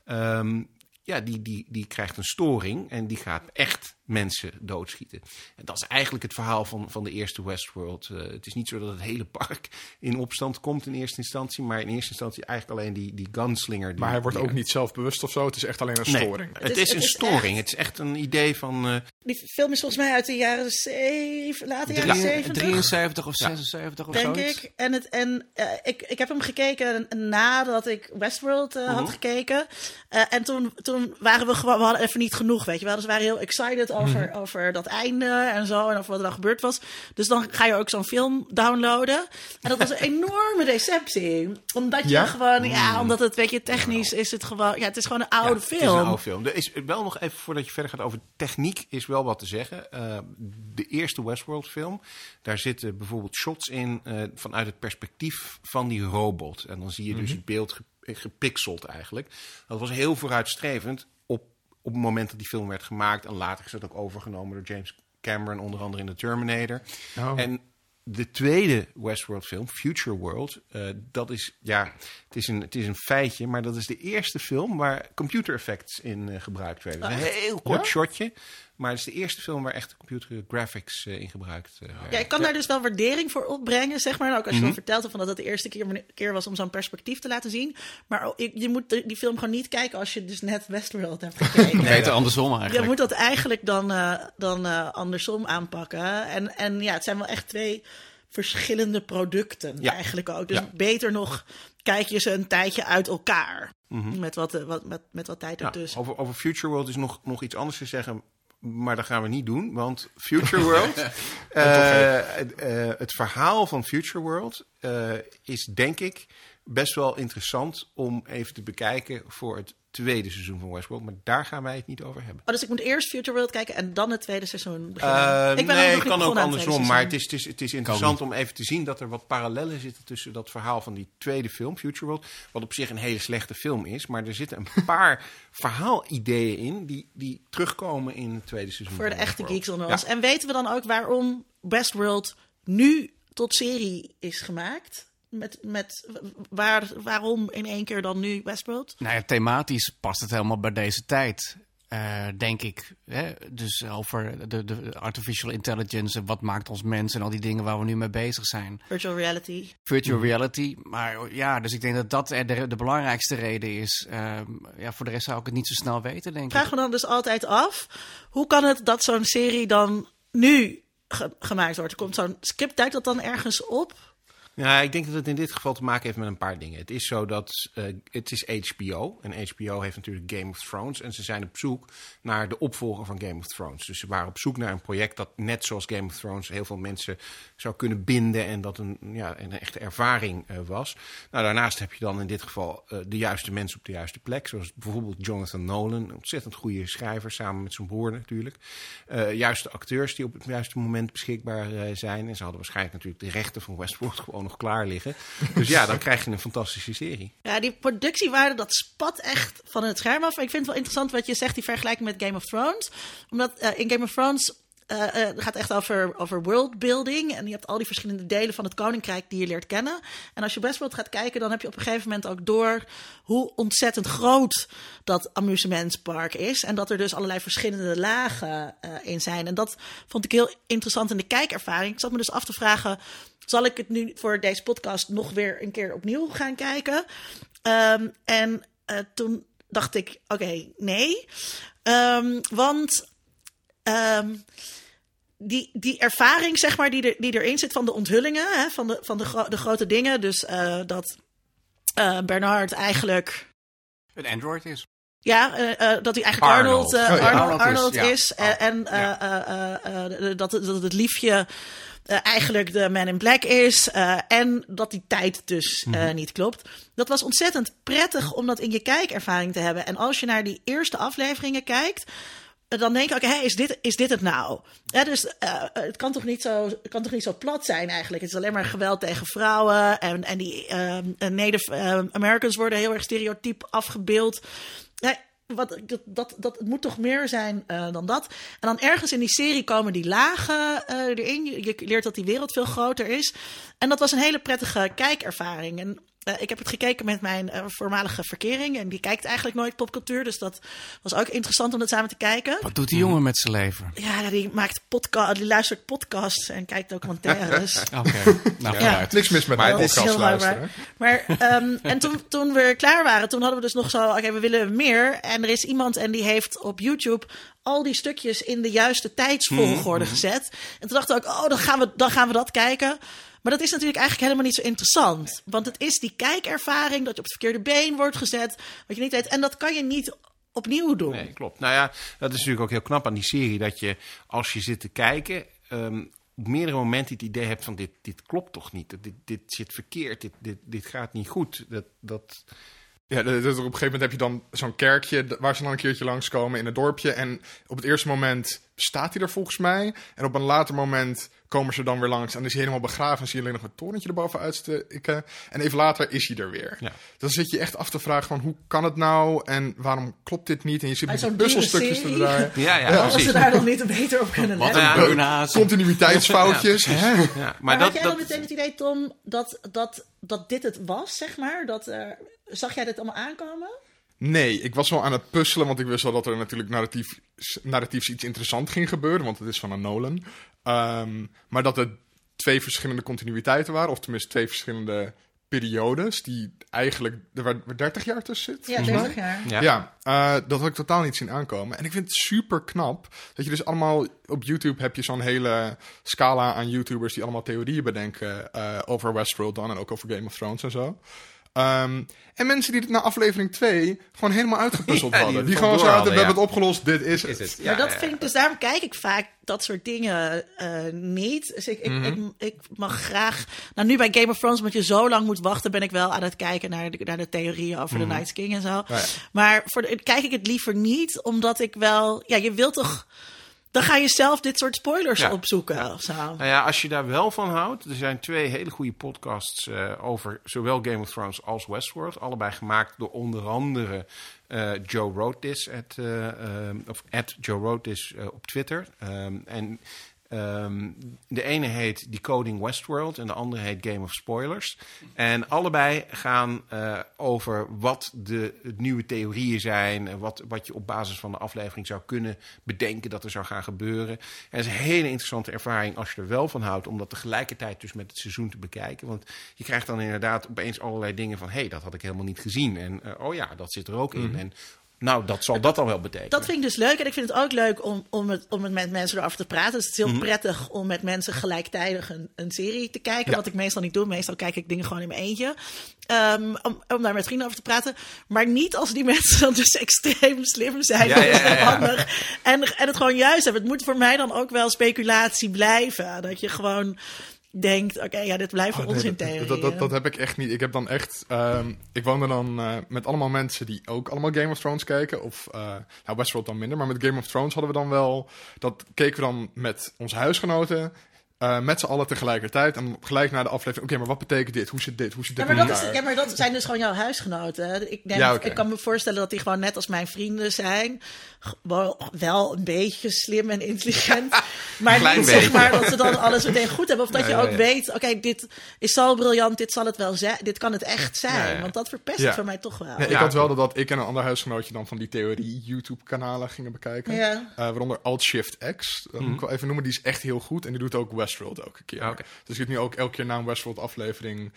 ehm, ja, die, die, die krijgt een storing en die gaat echt mensen doodschieten. En dat is eigenlijk het verhaal van, van de eerste Westworld. Eh, het is niet zo dat het hele park in opstand komt in eerste instantie, maar in eerste instantie eigenlijk alleen die, die gunslinger. Die, Maar hij wordt die- ook niet zelfbewust of zo. Het is echt alleen een Nee, storing. Het, Het is, is- een het is storing. echt- Het is echt een idee van. eh, Die film is volgens mij uit de jaren zeven, late jaren Drie- 70. 73 of 76 of denk zoiets. ik. En, het, en eh, ik, ik heb hem gekeken nadat ik Westworld eh, Mhm. had gekeken. Eh, en toen, toen waren we gewoon, we hadden even niet genoeg, weet je wel. Dus we waren heel excited over, Mhm. over dat einde en zo. En over wat er dan gebeurd was. Dus dan ga je ook zo'n film downloaden. En dat was een enorme deceptie. Omdat je Ja? gewoon, ja, omdat het, weet je, technisch is het gewoon, ja, het is gewoon een oude film. Het is een oude film. Er is wel nog even voordat je verder gaat over techniek, is wel wat te zeggen. Eh, de eerste Westworld film, daar zitten bijvoorbeeld shots in eh, vanuit het perspectief van die robot. En dan zie je dus het beeld ge- gepixeld eigenlijk. Dat was heel vooruitstrevend op, op het moment dat die film werd gemaakt. En later is dat ook overgenomen door James Cameron, onder andere in The Terminator. Oh. En de tweede Westworld film, Future World, eh, dat is, ja, het is, een, het is een feitje, maar dat is de eerste film waar computer effects in eh, gebruikt werden. Is een heel kort Ja? shotje, maar het is de eerste film waar echt computer graphics eh, in gebruikt eh. Ja, ik kan daar dus wel waardering voor opbrengen, zeg maar. En Ook als je Mhm. dan vertelt van dat het de eerste keer, keer was om zo'n perspectief te laten zien. Maar je, je moet die film gewoon niet kijken als je dus net Westworld hebt gekeken. Beter andersom Je eigenlijk. moet dat eigenlijk dan, eh, dan andersom aanpakken. En, en ja, het zijn wel echt twee verschillende producten Ja. eigenlijk ook. Dus Ja. beter nog kijk je ze een tijdje uit elkaar. Met, wat, wat, met, met wat tijd Mhm. Ja, ertussen. over, over Future World is nog, nog iets anders te zeggen. Maar dat gaan we niet doen, want Future World. eh, eh, het verhaal van Future World eh, is denk ik best wel interessant om even te bekijken voor het tweede seizoen van Westworld. Maar daar gaan wij het niet over hebben. Oh, dus ik moet eerst Future World kijken en dan het tweede seizoen beginnen. Eh, ik ben nee, nog kan ook andersom. Maar het is, het, is, het is interessant om even te zien dat er wat parallellen zitten tussen dat verhaal van die tweede film, Future World. Wat op zich een hele slechte film is. Maar er zitten een paar verhaalideeën in die, die terugkomen in het tweede seizoen. Voor de echte geeks onder Ja. ons. En weten we dan ook waarom Westworld nu tot serie is gemaakt? Met, met waar, waarom in één keer dan nu Westworld? Nou ja, thematisch past het helemaal bij deze tijd. eh, denk ik. Hè? Dus over de, de artificial intelligence en wat maakt ons mens en al die dingen waar we nu mee bezig zijn. Virtual reality. Virtual reality. Maar ja, dus ik denk dat dat de, de belangrijkste reden is. Ehm, ja, voor de rest zou ik het niet zo snel weten, denk Ik vraag ik. me dan dus altijd af, hoe kan het dat zo'n serie dan nu ge- gemaakt wordt? Komt zo'n script, duikt dat dan ergens op? Ja, ik denk dat het in dit geval te maken heeft met een paar dingen. Het is zo dat eh, het is HBO. En HBO heeft natuurlijk Game of Thrones. En ze zijn op zoek naar de opvolger van Game of Thrones. Dus ze waren op zoek naar een project dat net zoals Game of Thrones heel veel mensen zou kunnen binden. En dat een, ja, een echte ervaring eh, was. Nou, daarnaast heb je dan in dit geval eh, de juiste mensen op de juiste plek. Zoals bijvoorbeeld Jonathan Nolan. Een ontzettend goede schrijver, samen met zijn broer natuurlijk. Juiste acteurs die op het juiste moment beschikbaar zijn. En ze hadden waarschijnlijk natuurlijk de rechten van Westworld gewoon nog klaar liggen. Dus ja, dan krijg je een fantastische serie. Ja, die productiewaarde, dat spat echt van het scherm af. Ik vind het wel interessant wat je zegt, die vergelijking met Game of Thrones. Omdat eh, in Game of Thrones eh, eh, het gaat echt over, over worldbuilding. En je hebt al die verschillende delen van het koninkrijk die je leert kennen. En als je Westworld gaat kijken, dan heb je op een gegeven moment ook door hoe ontzettend groot dat amusementspark is. En dat er dus allerlei verschillende lagen eh, in zijn. En dat vond ik heel interessant in de kijkervaring. Ik zat me dus af te vragen. Zal ik het nu voor deze podcast nog weer een keer opnieuw gaan kijken? Ehm, en eh, toen dacht ik, oké, nee. Ehm, want ehm, die, die ervaring, zeg maar, die, er, die erin zit van de onthullingen, hè, van, de, van de, gro- de grote dingen. Dus eh, dat eh, Bernard eigenlijk Een Android is. ja, dat hij eigenlijk Arnold, Arnold. Oh. Arnold, is, ja. en Ja. dat, het- dat het liefje eh, eigenlijk de Man in Black is. eh, en dat die tijd dus eh, niet klopt. Dat was ontzettend prettig om dat in je kijkervaring te hebben. En als je naar die eerste afleveringen kijkt. Dan denk je, oké, hé, is, dit, is dit het nou? Dus het, kan toch niet zo, kan toch niet zo plat zijn eigenlijk? Het is alleen maar geweld tegen vrouwen. En, en die ehm, Native ehm, Americans worden heel erg stereotyp afgebeeld. Nee, wat, dat, dat, het moet toch meer zijn eh, dan dat. En dan ergens in die serie komen die lagen eh, erin. Je, je leert dat die wereld veel groter is. En dat was een hele prettige kijkervaring. En eh, ik heb het gekeken met mijn eh, voormalige verkering. En die kijkt eigenlijk nooit popcultuur. Dus dat was ook interessant om dat samen te kijken. Wat doet die jongen met zijn leven? Ja, die maakt podcast, die luistert podcasts en kijkt documentaires. Oké, nou vooruit. Niks mis met Maar mijn podcast luisteren. Maar ehm, en toen, toen we klaar waren, toen hadden we dus nog zo, oké, we willen meer. En er is iemand en die heeft op YouTube al die stukjes in de juiste tijdsvolgorde gezet. En toen dachten we ook, oh, dan gaan we, dan gaan we dat kijken. Maar dat is natuurlijk eigenlijk helemaal niet zo interessant. Want het is die kijkervaring dat je op het verkeerde been wordt gezet, wat je niet weet. En dat kan je niet opnieuw doen. Nee, klopt. Nou ja, dat is natuurlijk ook heel knap aan die serie. Dat je, als je zit te kijken, ehm, op meerdere momenten het idee hebt van dit, dit klopt toch niet. Dit, dit zit verkeerd, dit, dit, dit gaat niet goed. Dat, dat, Ja, dus op een gegeven moment heb je dan zo'n kerkje waar ze dan een keertje langskomen in het dorpje. En op het eerste moment staat hij er volgens mij. En op een later moment komen ze dan weer langs. En dan is hij helemaal begraven. En zie je alleen nog een torentje erboven uitsteken. En even later is hij er weer. Ja. Dan zit je echt af te vragen van hoe kan het nou? En waarom klopt dit niet? En je zit met die puzzelstukjes te draaien. ja, ja, Ja, ze daar dan niet beter op kunnen Wat letten. een Ja. Continuïteitsfoutjes. hè? Ja, Maar, maar had dat, jij dan dat, meteen het idee, Tom, dat, dat, dat dit het was, zeg maar? Dat, eh, zag jij dit allemaal aankomen? Nee, ik was wel aan het puzzelen, want ik wist wel dat er natuurlijk narratief, narratiefs iets interessant ging gebeuren, want het is van een Nolan. Ehm, maar dat het twee verschillende continuïteiten waren, of tenminste twee verschillende periodes, die eigenlijk er waar 30 jaar tussen zit. Ja, volgens mij. 30 jaar. ja. Ja, eh, dat had ik totaal niet zien aankomen. En ik vind het super knap dat je dus allemaal op YouTube heb je zo'n hele scala aan YouTubers die allemaal theorieën bedenken eh, over Westworld dan en ook over Game of Thrones en zo. Ehm, en mensen die het na aflevering 2 gewoon helemaal uitgepuzzeld Ja, die hadden. Die gewoon zaten, we hebben het opgelost, dit is het. is het. Ja, maar dat ja, vind ik, dus daarom kijk ik vaak dat soort dingen eh, niet. Dus ik, ik, Mhm. ik, ik mag graag. Nou, nu bij Game of Thrones, omdat je zo lang moet wachten, ben ik wel aan het kijken naar de, naar de theorieën over de Night's King en zo. Mhm. ja. Maar voor de, kijk ik het liever niet, omdat ik wel. Ja, je wilt toch. Dan ga je zelf dit soort spoilers Ja. opzoeken of zo. Nou ja, als je daar wel van houdt, er zijn twee hele goede podcasts eh, over zowel Game of Thrones als Westworld. Allebei gemaakt door onder andere eh, Joe Wrote This, at, eh, of at Joe eh, op Twitter. Ehm, en ehm, de ene heet Decoding Westworld en de andere heet Game of Spoilers. En allebei gaan eh, over wat de, de nieuwe theorieën zijn, en wat, wat je op basis van de aflevering zou kunnen bedenken dat er zou gaan gebeuren. En het is een hele interessante ervaring als je er wel van houdt, om dat tegelijkertijd dus met het seizoen te bekijken. Want je krijgt dan inderdaad opeens allerlei dingen van, hé, hey, dat had ik helemaal niet gezien. En eh, oh ja, dat zit er ook in. En nou, dat zal dat dan wel betekenen. Dat vind ik dus leuk. En ik vind het ook leuk om, om, het, om het met mensen erover te praten. Dus het is heel prettig om met mensen gelijktijdig een, een serie te kijken. Ja. Wat ik meestal niet doe. Meestal kijk ik dingen gewoon in mijn eentje. Ehm, om, om daar met vrienden over te praten. Maar niet als die mensen dan dus extreem slim zijn. Ja, ja, en ja. handig. En, en het gewoon juist hebben. Het moet voor mij dan ook wel speculatie blijven. Dat je gewoon denkt, oké, ja, dit blijven Oh, nee, onzin dat, theorieën. dat, dat, dat heb ik echt niet. Ik heb dan echt. ehm, ik woonde dan eh, met allemaal mensen die ook allemaal Game of Thrones kijken. Of eh nou, Westworld dan minder. Maar met Game of Thrones hadden we dan wel. Dat keken we dan met onze huisgenoten. Eh, met z'n allen tegelijkertijd. En gelijk na de aflevering, oké, maar wat betekent dit? Hoe zit dit? Hoe zit dit Ja maar, dat is, elkaar? ja, maar dat zijn dus gewoon jouw huisgenoten. Ik, denk, Ja, ik kan me voorstellen dat die gewoon net als mijn vrienden zijn. Wel, wel een beetje slim en intelligent. maar Klein niet zeg maar dat ze dan alles meteen goed hebben. Of dat je ook ja. weet, oké, dit is zo briljant, dit zal het wel zijn. Dit kan het echt zijn. Ja, ja. Want dat verpest Ja. het voor mij toch wel. Nee, ik Ja, had wel dat, dat ik en een ander huisgenootje dan van die theorie-YouTube-kanalen gingen bekijken. Ja. Eh, waaronder Alt-Shift X. Dat moet ik wel even noemen. Die is echt heel goed. En die doet ook Westworld elke keer. Ah. Dus ik zit nu ook elke keer na een Westworld-aflevering...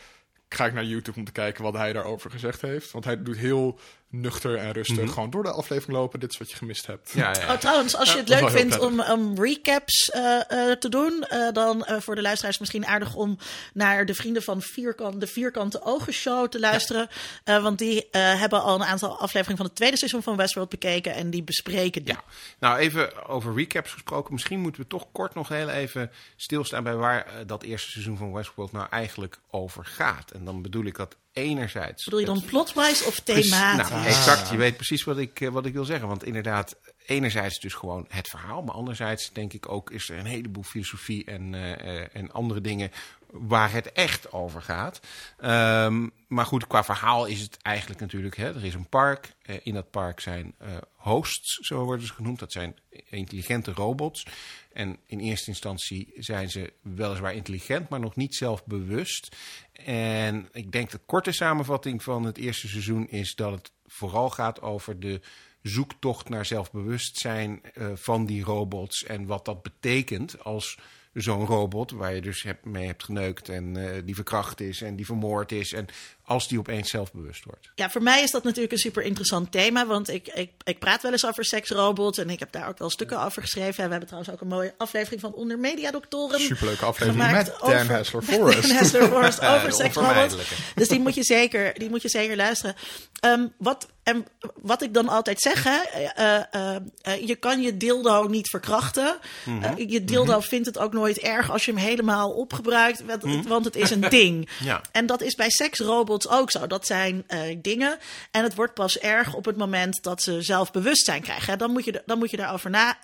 ga ik naar YouTube om te kijken wat hij daarover gezegd heeft. Want hij doet heel nuchter en rustig. Gewoon door de aflevering lopen. Dit is wat je gemist hebt. Ja, ja. Oh, trouwens, als je het leuk vindt om, om recaps eh, eh, te doen, eh, dan eh, voor de luisteraars misschien aardig om naar de vrienden van Vierkant, de Vierkante Ogen Show te luisteren. Eh, want die eh, hebben al een aantal afleveringen van het tweede seizoen van Westworld bekeken en die bespreken die. Ja, nou even over recaps gesproken. Misschien moeten we toch kort nog heel even stilstaan bij waar dat eerste seizoen van Westworld nou eigenlijk over gaat. En dan bedoel ik dat enerzijds. Bedoel je dan het- plotwise of Precies, thematisch? Nou, exact. Je weet precies wat ik, eh, wat ik wil zeggen. Want inderdaad, enerzijds dus gewoon het verhaal. Maar anderzijds denk ik ook is er een heleboel filosofie en, eh, eh, en andere dingen waar het echt over gaat. Ehm, maar goed, qua verhaal is het eigenlijk natuurlijk... Hè, er is een park. Eh, in dat park zijn eh, hosts, zo worden ze genoemd. Dat zijn intelligente robots. En in eerste instantie zijn ze weliswaar intelligent, maar nog niet zelfbewust. En ik denk de korte samenvatting van het eerste seizoen is dat het vooral gaat over de zoektocht naar zelfbewustzijn eh, van die robots. En wat dat betekent als zo'n robot, waar je dus hebt, mee hebt geneukt en eh, die verkracht is en die vermoord is. En als die opeens zelfbewust wordt. Ja, voor mij is dat natuurlijk een super interessant thema. Want ik, ik, ik praat wel eens over seksrobots. En ik heb daar ook wel stukken over geschreven. En we hebben trouwens ook een mooie aflevering van Onder Media Doctoren. Superleuke aflevering met Dan over- met Forrest. Dan Forrest Ja, over seksrobots. Dus die moet je zeker, die moet je zeker luisteren. Ehm, wat, en wat ik dan altijd zeg, hè, eh, eh, eh, je kan je dildo niet verkrachten. Mhm. Je dildo vindt het ook nooit erg als je hem helemaal opgebruikt. Want, want het is een ding. Mhm. Ja. En dat is bij seksrobots ook zo. Dat zijn dingen. En het wordt pas erg op het moment dat ze zelfbewustzijn krijgen. hè. Dan moet je, dan moet je daarover na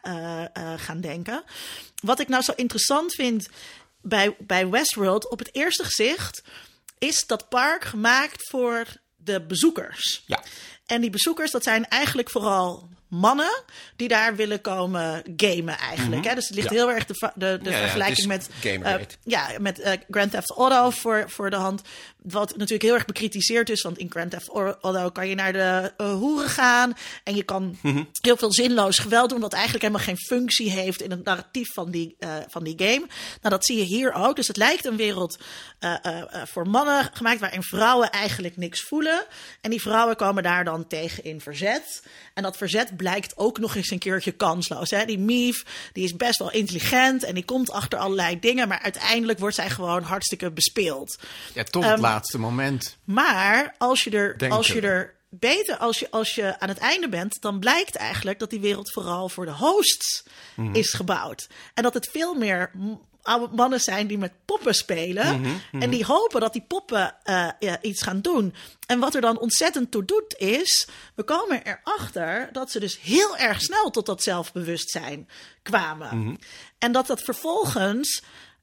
gaan denken. Wat ik nou zo interessant vind bij, bij Westworld, op het eerste gezicht, is dat park gemaakt voor de bezoekers. Ja. En die bezoekers, dat zijn eigenlijk vooral mannen die daar willen komen gamen eigenlijk. hè? Dus het ligt. Ja. heel erg de, de, de Ja, vergelijking met, eh, ja, met eh, Grand Theft Auto voor, voor de hand. Wat natuurlijk heel erg bekritiseerd is. Want in Grand Theft Auto kan je naar de eh, hoeren gaan. En je kan Mhm. heel veel zinloos geweld doen. Wat eigenlijk helemaal geen functie heeft in het narratief van die, eh, van die game. Nou, dat zie je hier ook. Dus het lijkt een wereld eh, voor mannen gemaakt. Waarin vrouwen eigenlijk niks voelen. En die vrouwen komen daar dan tegen in verzet. En dat verzet blijkt ook nog eens een keertje kansloos. Hè? Die Mief, die is best wel intelligent. En die komt achter allerlei dingen. Maar uiteindelijk wordt zij gewoon hartstikke bespeeld. Ja, tot Ehm, laatste moment. Maar als je er, Denken. als je er beter, als je, als je aan het einde bent, dan blijkt eigenlijk dat die wereld vooral voor de hosts Mhm. is gebouwd. En dat het veel meer oude mannen zijn die met poppen spelen. Mhm, En die hopen dat die poppen eh, ja, iets gaan doen. En wat er dan ontzettend toe doet is, we komen erachter dat ze dus heel erg snel tot dat zelfbewustzijn kwamen. Mhm. En dat dat vervolgens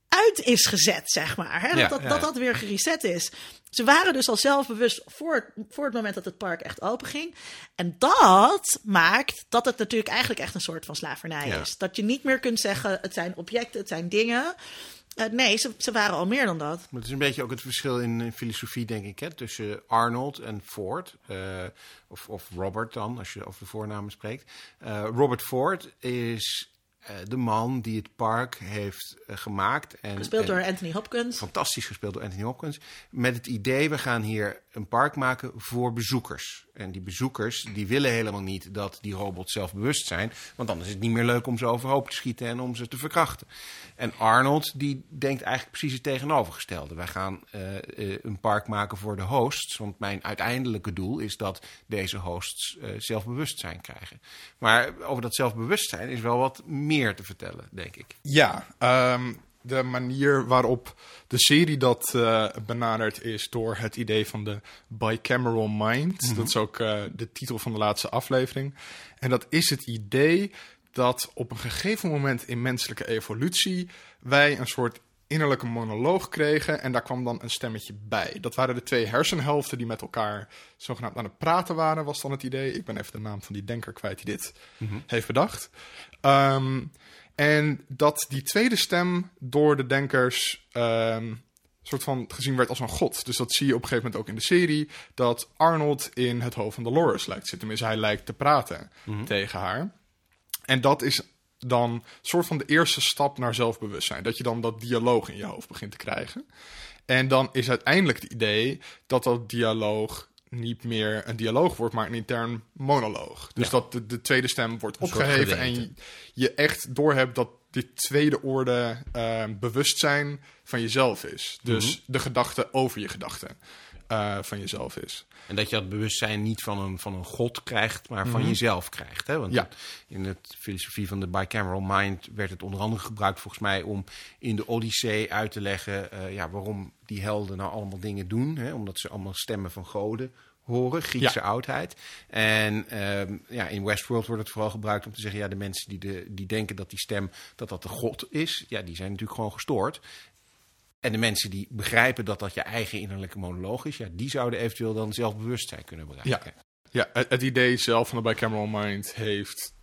uit is gezet, zeg maar. Hè? Dat, dat, ja, dat ja. dat weer gereset is. Ze waren dus al zelfbewust voor, het- voor het moment dat het park echt open ging. En dat maakt dat het natuurlijk eigenlijk echt een soort van slavernij Ja. is. Dat je niet meer kunt zeggen, het zijn objecten, het zijn dingen. Eh, nee, ze, ze waren al meer dan dat. Maar het is een beetje ook het verschil in filosofie, denk ik, hè, tussen Arnold en Ford. eh, of, of Robert dan, als je over de voornamen spreekt. Eh, Robert Ford is de man die het park heeft eh, gemaakt. En, Gespeeld en- door Anthony Hopkins. Fantastisch gespeeld door Anthony Hopkins. Met het idee, we gaan hier een park maken voor bezoekers. En die bezoekers, die willen helemaal niet dat die robots zelfbewust zijn. Want dan is het niet meer leuk om ze overhoop te schieten en om ze te verkrachten. En Arnold, die denkt eigenlijk precies het tegenovergestelde. Wij gaan eh, eh, een park maken voor de hosts. Want mijn uiteindelijke doel is dat deze hosts eh, zelfbewustzijn krijgen. Maar over dat zelfbewustzijn is wel wat meer te vertellen, denk ik. Ja, ehm, de manier waarop de serie dat eh, benadert is door het idee van de bicameral mind. Dat is ook eh, de titel van de laatste aflevering. En dat is het idee dat op een gegeven moment in menselijke evolutie wij een soort innerlijke monoloog kregen en daar kwam dan een stemmetje bij. Dat waren de twee hersenhelften die met elkaar zogenaamd aan het praten waren, was dan het idee. Ik ben even de naam van die denker kwijt die dit heeft bedacht. Ehm, en dat die tweede stem door de denkers ehm, soort van gezien werd als een god. Dus dat zie je op een gegeven moment ook in de serie, dat Arnold in het hoofd van Dolores lijkt zitten. Tenminste, hij lijkt te praten tegen haar. En dat is dan soort van de eerste stap naar zelfbewustzijn. Dat je dan dat dialoog in je hoofd begint te krijgen. En dan is uiteindelijk het idee dat dat dialoog niet meer een dialoog wordt, maar een intern monoloog. Dus Ja. dat de, de tweede stem wordt opgeheven en je, je echt doorhebt dat dit tweede orde eh, bewustzijn van jezelf is. Dus Mhm. de gedachte over je gedachte eh, van jezelf is. En dat je dat bewustzijn niet van een, van een god krijgt, maar van jezelf krijgt. Hè? Want Ja. in de filosofie van de bicameral mind werd het onder andere gebruikt volgens mij om in de Odyssee uit te leggen eh, ja, waarom die helden nou allemaal dingen doen. Hè? Omdat ze allemaal stemmen van goden horen, Griekse Ja. oudheid. En ehm, ja, in Westworld wordt het vooral gebruikt om te zeggen... ja, de mensen die, de, die denken dat die stem dat dat de god is... ja, die zijn natuurlijk gewoon gestoord. En de mensen die begrijpen dat dat je eigen innerlijke monoloog is... ja, die zouden eventueel dan zelfbewustzijn kunnen bereiken. Ja, het, het idee zelf van de bicameral mind heeft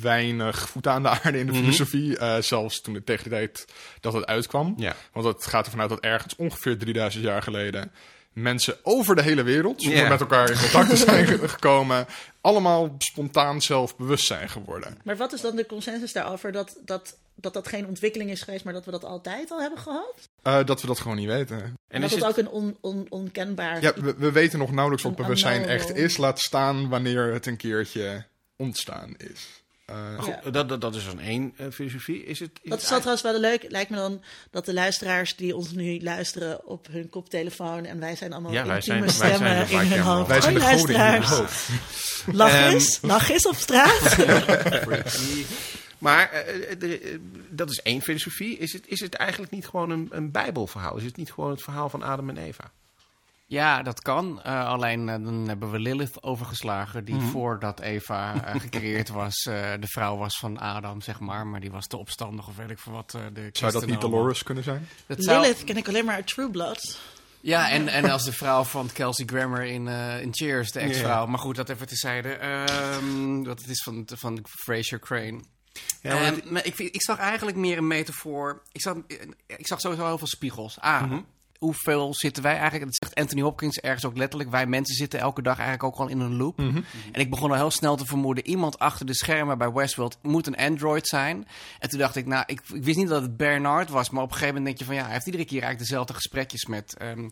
weinig voet aan de aarde in de filosofie. eh, zelfs toen het tegen de tijd dat het uitkwam. Ja. Want het gaat ervan uit dat ergens ongeveer 3000 jaar geleden mensen over de hele wereld, zonder Ja. met elkaar in contact te zijn ge- gekomen, allemaal spontaan zelfbewust zijn geworden. Maar wat is dan de consensus daarover dat dat, dat dat geen ontwikkeling is geweest, maar dat we dat altijd al hebben gehad? Eh, dat we dat gewoon niet weten. En, En dat is het ook een on, on, onkenbaar... Ja, we, we weten nog nauwelijks wat bewustzijn echt is. Laat staan wanneer het een keertje ontstaan is. Eh, Ja. dat, dat, dat is dan één eh, filosofie. Is het, is Dat is wel trouwens wel leuk. Lijkt me dan dat de luisteraars die ons nu luisteren op hun koptelefoon en wij zijn allemaal Ja, wij intieme zijn- wij stemmen zijn in hun hoofd. wij zijn de goden in hoofd. Lach Ehm, eens, lach eens op straat. Maar eh, eh, eh, dat is één filosofie. Is het, is het eigenlijk niet gewoon een, een bijbelverhaal? Is het niet gewoon het verhaal van Adam en Eva? Ja, dat kan. Eh, alleen dan hebben we Lilith overgeslagen, die voordat Eva gecreëerd was, eh, de vrouw was van Adam, zeg maar. Maar die was te opstandig of weet ik veel wat. de Zou dat niet. Dolores kunnen zijn? Dat zou- Lilith ken ik alleen maar uit True Blood. Ja, en, en als de vrouw van Kelsey Grammer in, in Cheers, de ex-vrouw. Maar goed, dat even tezijde. Ehm wat het is van, van Fraser Crane. Ja, maar Ehm, het- maar ik, ik zag eigenlijk meer een metafoor. Ik zag, ik zag sowieso heel veel spiegels. Ah, hoeveel zitten wij eigenlijk? Dat zegt Anthony Hopkins ergens ook letterlijk. Wij mensen zitten elke dag eigenlijk ook gewoon in een loop. En ik begon al heel snel te vermoeden: iemand achter de schermen bij Westworld moet een android zijn. En toen dacht ik, nou, ik, ik wist niet dat het Bernard was. Maar op een gegeven moment denk je van ja, hij heeft iedere keer eigenlijk dezelfde gesprekjes met. ehm,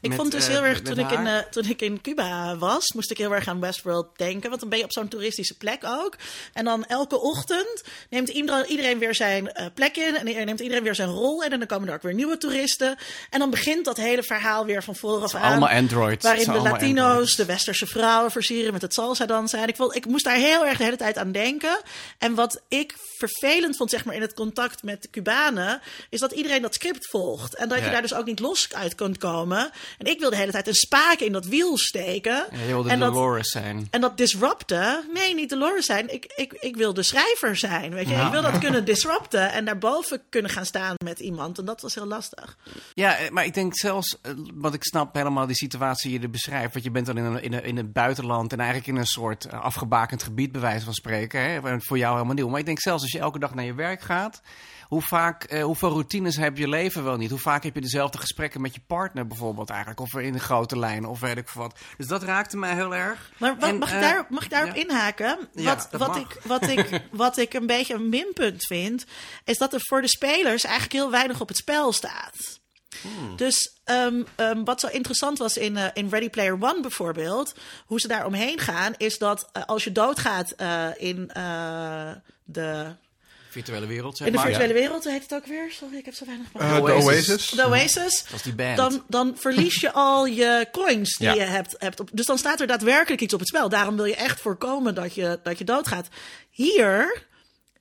Ik met, vond dus eh, heel erg, toen ik, in, eh, toen ik in Cuba was, moest ik heel erg aan Westworld denken. Want dan ben je op zo'n toeristische plek ook. En dan elke ochtend neemt iedereen, iedereen weer zijn eh, plek in. En neemt iedereen weer zijn rol in. En dan komen er ook weer nieuwe toeristen. En dan begint dat hele verhaal weer van vooraf aan. allemaal Waarin de Latino's, de westerse vrouwen versieren met het salsa dansen. En ik, ik moest daar heel erg de hele tijd aan denken. En wat ik vervelend vond, zeg maar, in het contact met de Cubanen, is dat iedereen dat script volgt. En dat je daar dus ook niet los uit kunt komen. En ik wil de hele tijd een spaak in dat wiel steken. Ja, je wilde en dat, zijn. en dat disrupten, nee, niet Dolores zijn. Ik, ik, ik wil de schrijver zijn. Weet je? Ik wil dat kunnen disrupten en daarboven kunnen gaan staan met iemand. En dat was heel lastig. Ja, eh, maar ik denk zelfs, eh, want ik snap helemaal die situatie die je beschrijft. Want je bent dan in, een, in, een, in het buitenland en eigenlijk in een soort eh, afgebakend gebied, bij wijze van spreken. Hè? Voor jou helemaal nieuw. Maar ik denk zelfs als je elke dag naar je werk gaat, hoe vaak, eh, hoeveel routines heb je leven wel niet? Hoe vaak heb je dezelfde gesprekken met je partner bijvoorbeeld eigenlijk? Of in de grote lijnen, of weet ik wat. Dus dat raakte mij heel erg. Maar wat, En, mag, ik daar, mag ik daarop ja. inhaken? Ja, Wat, wat, mag. ik, wat, ik, wat ik een beetje een minpunt vind, is dat er voor de spelers eigenlijk heel weinig op het spel staat. Dus ehm, ehm, wat zo interessant was in, eh, in Ready Player One bijvoorbeeld, hoe ze daar omheen gaan, is dat eh, als je doodgaat eh, in eh, de, Virtuele wereld, zeg in de maar. virtuele wereld, heet het ook weer? Sorry, ik heb zo weinig. De Oasis. Oasis. de Oasis. Dat is die band. Dan, dan verlies je al je coins die Ja. je hebt, hebt op. Dus dan staat er daadwerkelijk iets op het spel. Daarom wil je echt voorkomen dat je, dat je doodgaat. Hier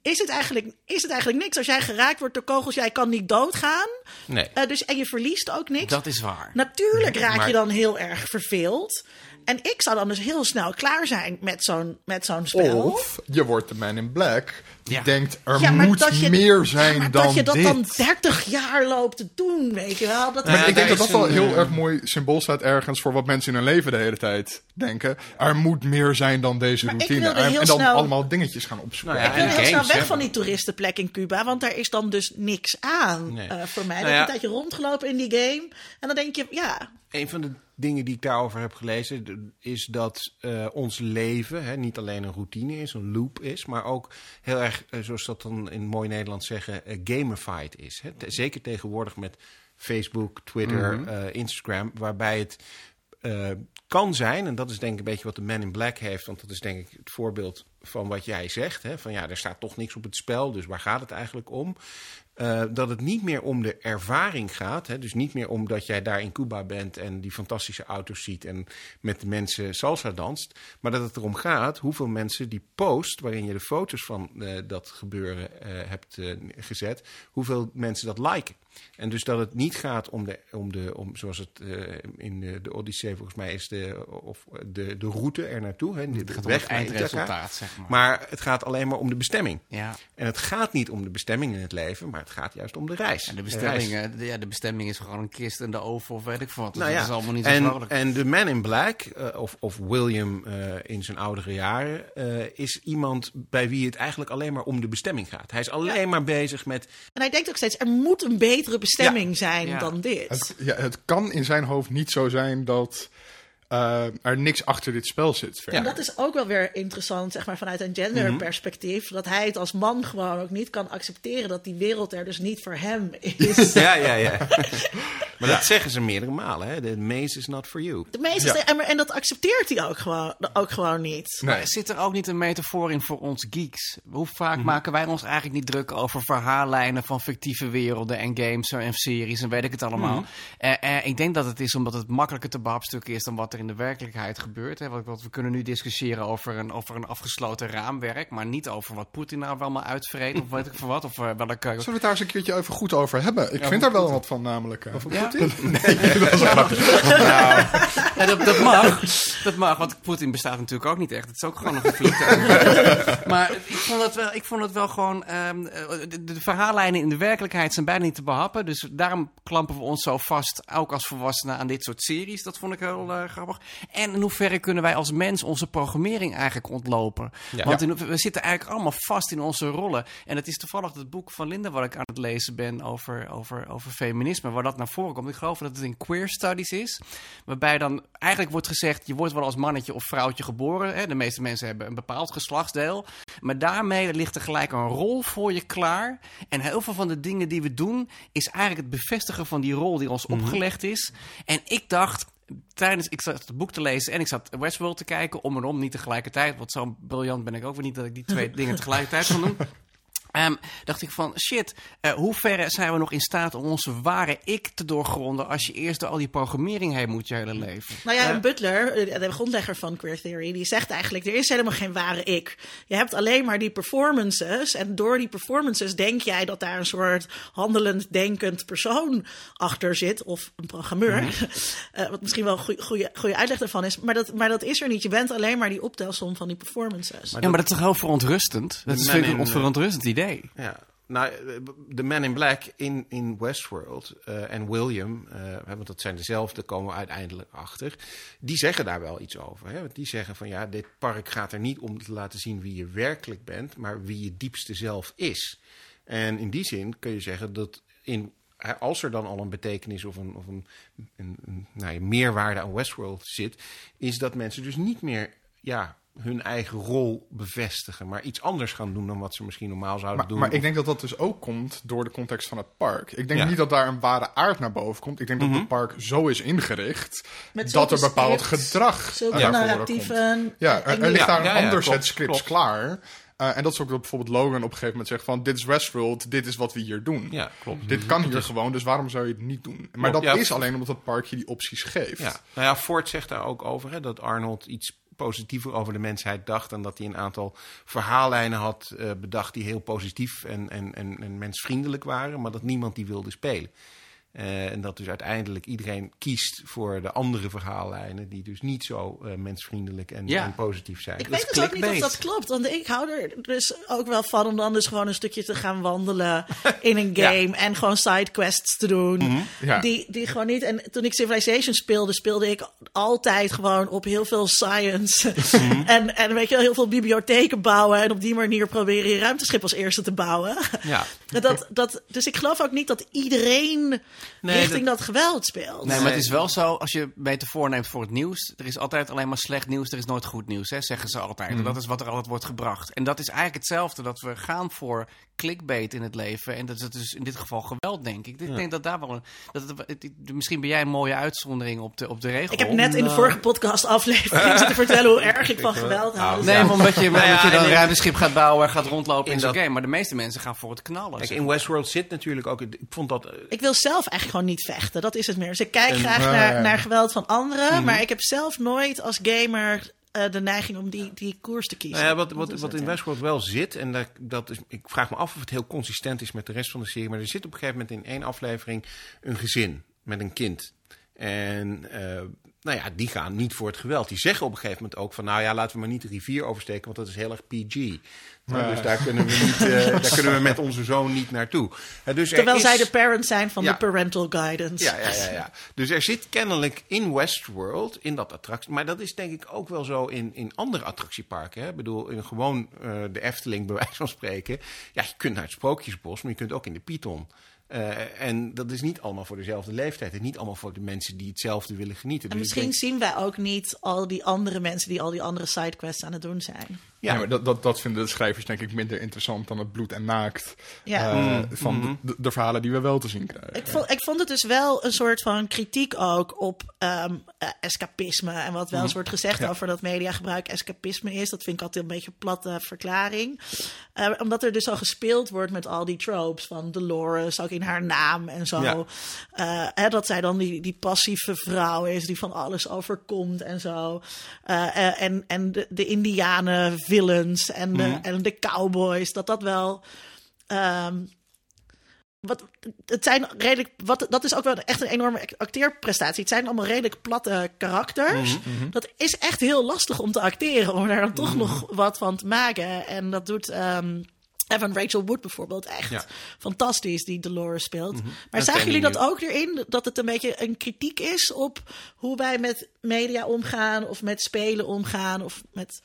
is het, eigenlijk, is het eigenlijk niks. Als jij geraakt wordt door kogels, jij kan niet doodgaan. Nee. Eh, dus, en je verliest ook niks. Dat is waar. Natuurlijk raak Maar- je dan heel erg verveeld. En ik zou dan dus heel snel klaar zijn met zo'n, met zo'n spel. Of je wordt de man in black die Ja. denkt er Ja, maar moet dat je- meer zijn maar dan dat je dat dit. dan 30 jaar loopt te doen, weet je wel. Dat ja, ik denk dat dat wel een, heel eh, erg mooi symbool staat ergens voor wat mensen in hun leven de hele tijd denken. Er moet meer zijn dan deze Maar ik routine. En, heel en dan snel- allemaal dingetjes gaan opzoeken. Nou ja, ik wil en heel snel weg van die toeristenplek in Cuba, want daar is dan dus niks aan Nee. eh, voor mij. Nou Dan heb ja. je een tijdje rondgelopen in die game en dan denk je, ja, Een van de dingen die ik daarover heb gelezen, is dat eh, ons leven hè, niet alleen een routine is, een loop is, maar ook heel erg, eh, zoals dat dan in mooi Nederlands zeggen, eh, gamified is. Hè. Zeker tegenwoordig met Facebook, Twitter, eh, Instagram, waarbij het kan zijn, en dat is denk ik een beetje wat de Man in Black heeft, want dat is denk ik het voorbeeld van wat jij zegt, hè, van ja, er staat toch niks op het spel, dus waar gaat het eigenlijk om? Eh, dat het niet meer om de ervaring gaat. Hè? Dus niet meer omdat jij daar in Cuba bent en die fantastische auto's ziet en met de mensen salsa danst. Maar dat het erom gaat hoeveel mensen die post, waarin je de foto's van eh, dat gebeuren eh, hebt gezet, hoeveel mensen dat liken. En dus dat het niet gaat om de, om de om, zoals het in de, de Odyssee volgens mij is, de, of de, de route er naartoe. Hè? De, Het gaat om weg het eindresultaat, zeg maar. Maar het gaat alleen maar om de bestemming. ja. En het gaat niet om de bestemming in het leven, maar het gaat juist om de reis. En de bestemming, de, ja, de bestemming is gewoon een kist in de oven of weet ik veel wat. Dus Nou ja, dat is allemaal niet zo en, en de Man in Black, eh, of, of William eh, in zijn oudere jaren, eh, is iemand bij wie het eigenlijk alleen maar om de bestemming gaat. Hij is alleen maar bezig met. en hij denkt ook steeds, er moet een betere bestemming zijn Ja. dan dit. Het, ja, het kan in zijn hoofd niet zo zijn dat eh, er niks achter dit spel zit. verder. En dat is ook wel weer interessant, zeg maar, vanuit een genderperspectief. Dat hij het als man gewoon ook niet kan accepteren dat die wereld er dus niet voor hem is. Ja, ja, ja. maar dat zeggen ze meerdere malen. Hè? The maze is not for you. De meeste, Ja. en, en dat accepteert hij ook gewoon, ook gewoon niet. Nee. Maar zit er ook niet een metafoor in voor ons geeks? Hoe vaak maken wij ons eigenlijk niet druk over verhaallijnen van fictieve werelden en games en series en weet ik het allemaal? Eh, eh, ik denk dat het is omdat het makkelijker te behapstukken is dan wat er in de werkelijkheid gebeurt. Hè? Want, want we kunnen nu discussiëren over een, over een afgesloten raamwerk, maar niet over wat Poetin nou allemaal uitvreet of weet ik veel wat. Of eh, welke... Zullen we het daar eens een keertje even goed over hebben? Ik Ja, vind daar wel wat van, namelijk. eh. Ja? dat is een grapje. Ja, dat, dat mag. Dat mag, want Poetin bestaat natuurlijk ook niet echt. Het is ook gewoon nog een vliegtuig. maar ik vond het wel, ik vond het wel gewoon... ehm, eh, de, de verhaallijnen in de werkelijkheid zijn bijna niet te behappen. Dus daarom klampen we ons zo vast, ook als volwassenen, aan dit soort series. Dat vond ik heel eh, grappig. En in hoeverre kunnen wij als mens onze programmering eigenlijk ontlopen? Ja. Want in, we zitten eigenlijk allemaal vast in onze rollen. En het is toevallig het boek van Linda wat ik aan het lezen ben over, over, over feminisme, waar dat naar voren komt. Ik geloof dat het in queer studies is, waarbij dan eigenlijk wordt gezegd, je wordt wel als mannetje of vrouwtje geboren. Hè? De meeste mensen hebben een bepaald geslachtsdeel. Maar daarmee ligt er gelijk een rol voor je klaar. En heel veel van de dingen die we doen, is eigenlijk het bevestigen van die rol die ons opgelegd is. En ik dacht, tijdens, ik zat het boek te lezen en ik zat Westworld te kijken, om en om, niet tegelijkertijd. Want zo briljant ben ik ook weer niet dat ik die twee dingen tegelijkertijd kan doen. Ehm, dacht ik van, shit, eh, hoe ver zijn we nog in staat om onze ware ik te doorgronden als je eerst door al die programmering heen moet je hele leven? Nou ja, Butler, eh, de grondlegger van queer theory, die zegt eigenlijk: er is helemaal geen ware ik. Je hebt alleen maar die performances. En door die performances denk jij dat daar een soort handelend, denkend persoon achter zit. Of een programmeur. Eh, wat misschien wel een goede uitleg daarvan is. Maar dat, maar dat is er niet. Je bent alleen maar die optelsom van die performances. ja, maar dat is toch heel verontrustend? Dat is ik een on- verontrustend Ja. Nou, de Man in Black in, in Westworld eh, en William, hè, want dat zijn dezelfde, komen we uiteindelijk achter. Die zeggen daar wel iets over. Hè? Want die zeggen van ja, dit park gaat er niet om te laten zien wie je werkelijk bent, maar wie je diepste zelf is. En in die zin kun je zeggen dat in, als er dan al een betekenis of een, of een, een, nou meerwaarde aan Westworld zit, is dat mensen dus niet meer ja, hun eigen rol bevestigen, maar iets anders gaan doen dan wat ze misschien normaal zouden Maar, doen. maar ik denk dat dat dus ook komt door de context van het park. Ik denk Ja. niet dat daar een ware aard naar boven komt. Ik denk dat het park zo is ingericht Met dat er bepaald gedrag Zulke naar komt. narratieven. Ja, er, er ligt Ja, daar een ja, ja, ander klopt, set scripts klopt. klaar. Uh, en dat is ook dat bijvoorbeeld Logan op een gegeven moment zegt van... dit is Westworld, dit is wat we hier doen. Ja, klopt. Dit kan hier gewoon, dus waarom zou je het niet doen? Maar Klopt, dat ja. is alleen omdat het park je die opties geeft. Ja. Nou ja, Ford zegt daar ook over hè, dat Arnold iets positiever over de mensheid dacht. En dat hij een aantal verhaallijnen had eh, bedacht die heel positief en, en, en, en mensvriendelijk waren. Maar dat niemand die wilde spelen. Eh, en dat dus uiteindelijk iedereen kiest voor de andere verhaallijnen, die dus niet zo eh, mensvriendelijk en, Ja. en positief zijn. Ik Dat weet dus ook niet of dat klopt. Want ik hou er dus ook wel van om dan dus gewoon een stukje te gaan wandelen in een game. En gewoon sidequests te doen. Ja. Die, die gewoon niet. En toen ik Civilization speelde, speelde ik altijd gewoon op heel veel science. en, en weet je wel, heel veel bibliotheken bouwen. En op die manier proberen je ruimteschip als eerste te bouwen. Ja. dat, dat, dus ik geloof ook niet dat iedereen Nee, richting dat- dat, geweld speelt. Nee, maar het is wel zo, als je beter voorneemt voor het nieuws, er is altijd alleen maar slecht nieuws, er is nooit goed nieuws, hè, zeggen ze altijd. En dat is wat er altijd wordt gebracht. En dat is eigenlijk hetzelfde, dat we gaan voor clickbait in het leven. En dat is dus in dit geval geweld, denk ik. Ik denk dat daar wel een... Dat het, misschien ben jij een mooie uitzondering op de, op de regel. Ik heb net in de Nou. vorige podcast aflevering zitten vertellen hoe erg ik van geweld hou. Dus Nee, maar omdat je, Nou ja, omdat je dan en een ruimteschip gaat bouwen en gaat rondlopen in, in zo'n dat- game. Maar de meeste mensen gaan voor het knallen. Kijk, zeg in. Westworld zit natuurlijk ook. Ik vond dat. eh, Ik wil zelf eigenlijk gewoon niet vechten. Dat is het meer. Dus ik kijk graag ja, naar, naar geweld van anderen. Mhm. Maar ik heb zelf nooit als gamer eh, de neiging om die, die koers te kiezen. Nou ja, wat, wat, wat het, in ja. Westworld wel zit, en dat, dat is, ik vraag me af of het heel consistent is met de rest van de serie, maar er zit op een gegeven moment in één aflevering een gezin met een kind. En eh, nou ja, die gaan niet voor het geweld. Die zeggen op een gegeven moment ook van, nou ja, laten we maar niet de rivier oversteken, want dat is heel erg PG. Nou, Ja. Dus daar kunnen, we niet, eh, daar kunnen we met onze zoon niet naartoe. Eh, dus er Terwijl is- zij de parents zijn van Ja. de parental guidance. Ja, ja, ja, ja. Dus er zit kennelijk in Westworld, in dat attractie. Maar dat is denk ik ook wel zo in, in andere attractieparken. Hè? Ik bedoel, in gewoon eh, de Efteling, bij wijze van spreken. Ja, je kunt naar het Sprookjesbos, maar je kunt ook in de Python. Eh, en dat is niet allemaal voor dezelfde leeftijd. En niet allemaal voor de mensen die hetzelfde willen genieten. En Dus misschien denk- zien wij ook niet al die andere mensen die al die andere sidequests aan het doen zijn. Ja. Ja, maar dat, dat, dat vinden de schrijvers denk ik minder interessant dan het bloed en naakt Ja. eh, van de, de verhalen die we wel te zien krijgen. Ik vond, ik vond het dus wel een soort van kritiek ook op ehm, eh, escapisme. En wat wel eens wordt gezegd Ja. over dat mediagebruik escapisme is. Dat vind ik altijd een beetje een platte verklaring. Eh, omdat er dus al gespeeld wordt met al die tropes van Dolores, ook in haar naam en zo. Ja. Eh, hè, dat zij dan die, die passieve vrouw is die van alles overkomt en zo. En en de, de indianen villains en de, en de cowboys. Dat dat wel... ehm, wat, het zijn redelijk, wat, dat is ook wel echt een enorme acteerprestatie. Het zijn allemaal redelijk platte karakters. Dat is echt heel lastig om te acteren, om daar dan toch nog wat van te maken. En dat doet ehm Evan Rachel Wood bijvoorbeeld echt Ja. fantastisch, die Dolores speelt. Maar En zagen jullie dat ook erin? Dat het een beetje een kritiek is op hoe wij met media omgaan, of met spelen omgaan, of met.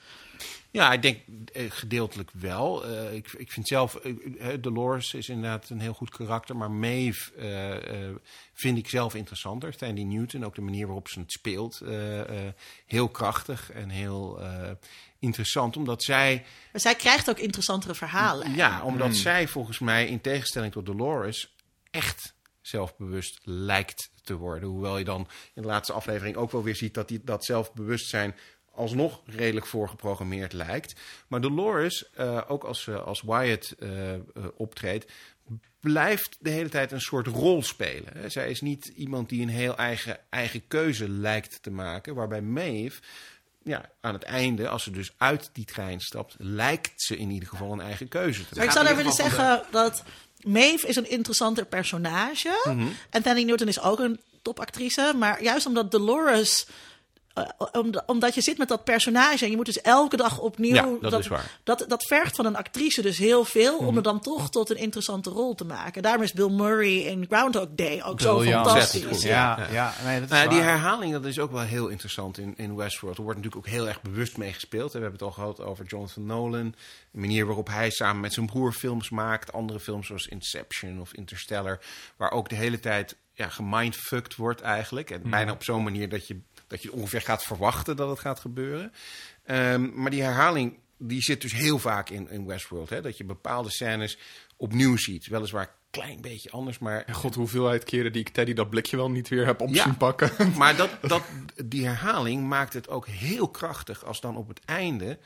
Ja, ik denk eh, gedeeltelijk wel. Eh, ik, ik vind zelf, eh, Dolores is inderdaad een heel goed karakter, maar Maeve eh, eh, vind ik zelf interessanter. Tandy Newton, ook de manier waarop ze het speelt, eh, eh, heel krachtig en heel eh, interessant, omdat zij, Maar zij krijgt ook interessantere verhalen. ja, omdat zij volgens mij in tegenstelling tot Dolores echt zelfbewust lijkt te worden. Hoewel je dan in de laatste aflevering ook wel weer ziet dat die, dat zelfbewustzijn alsnog redelijk voorgeprogrammeerd lijkt. Maar Dolores, eh, ook als, ze als Wyatt eh, eh, optreedt, blijft de hele tijd een soort rol spelen. Zij is niet iemand die een heel eigen, eigen keuze lijkt te maken. Waarbij Maeve, ja, aan het einde, als ze dus uit die trein stapt, lijkt ze in ieder geval een eigen keuze te Maar ik maken. zou daar willen zeggen dat Maeve is een interessanter personage. Mhm. En Tandy Newton is ook een topactrice. Maar juist omdat Dolores... eh, om- omdat je zit met dat personage en je moet dus elke dag opnieuw... Ja, dat is waar. Dat, dat vergt van een actrice dus heel veel Mhm. om er dan toch tot een interessante rol te maken. Daarom is Bill Murray in Groundhog Day ook zo fantastisch. Ja, Ja. ja. nee, dat is Nou, die herhaling dat is ook wel heel interessant in, in Westworld. Er wordt natuurlijk ook heel erg bewust mee gespeeld. We hebben het al gehad over Jonathan Nolan. De manier waarop hij samen met zijn broer films maakt. Andere films zoals Inception of Interstellar. Waar ook de hele tijd ja, gemindfucked wordt eigenlijk. En bijna op zo'n manier dat je, dat je ongeveer gaat verwachten dat het gaat gebeuren. Ehm, maar die herhaling die zit dus heel vaak in, in Westworld. Hè? Dat je bepaalde scènes opnieuw ziet. Weliswaar een klein beetje anders, maar En god, hoeveelheid keren die ik Teddy dat blikje wel niet weer heb op Ja. zien pakken. Maar dat, dat, die herhaling maakt het ook heel krachtig als dan op het einde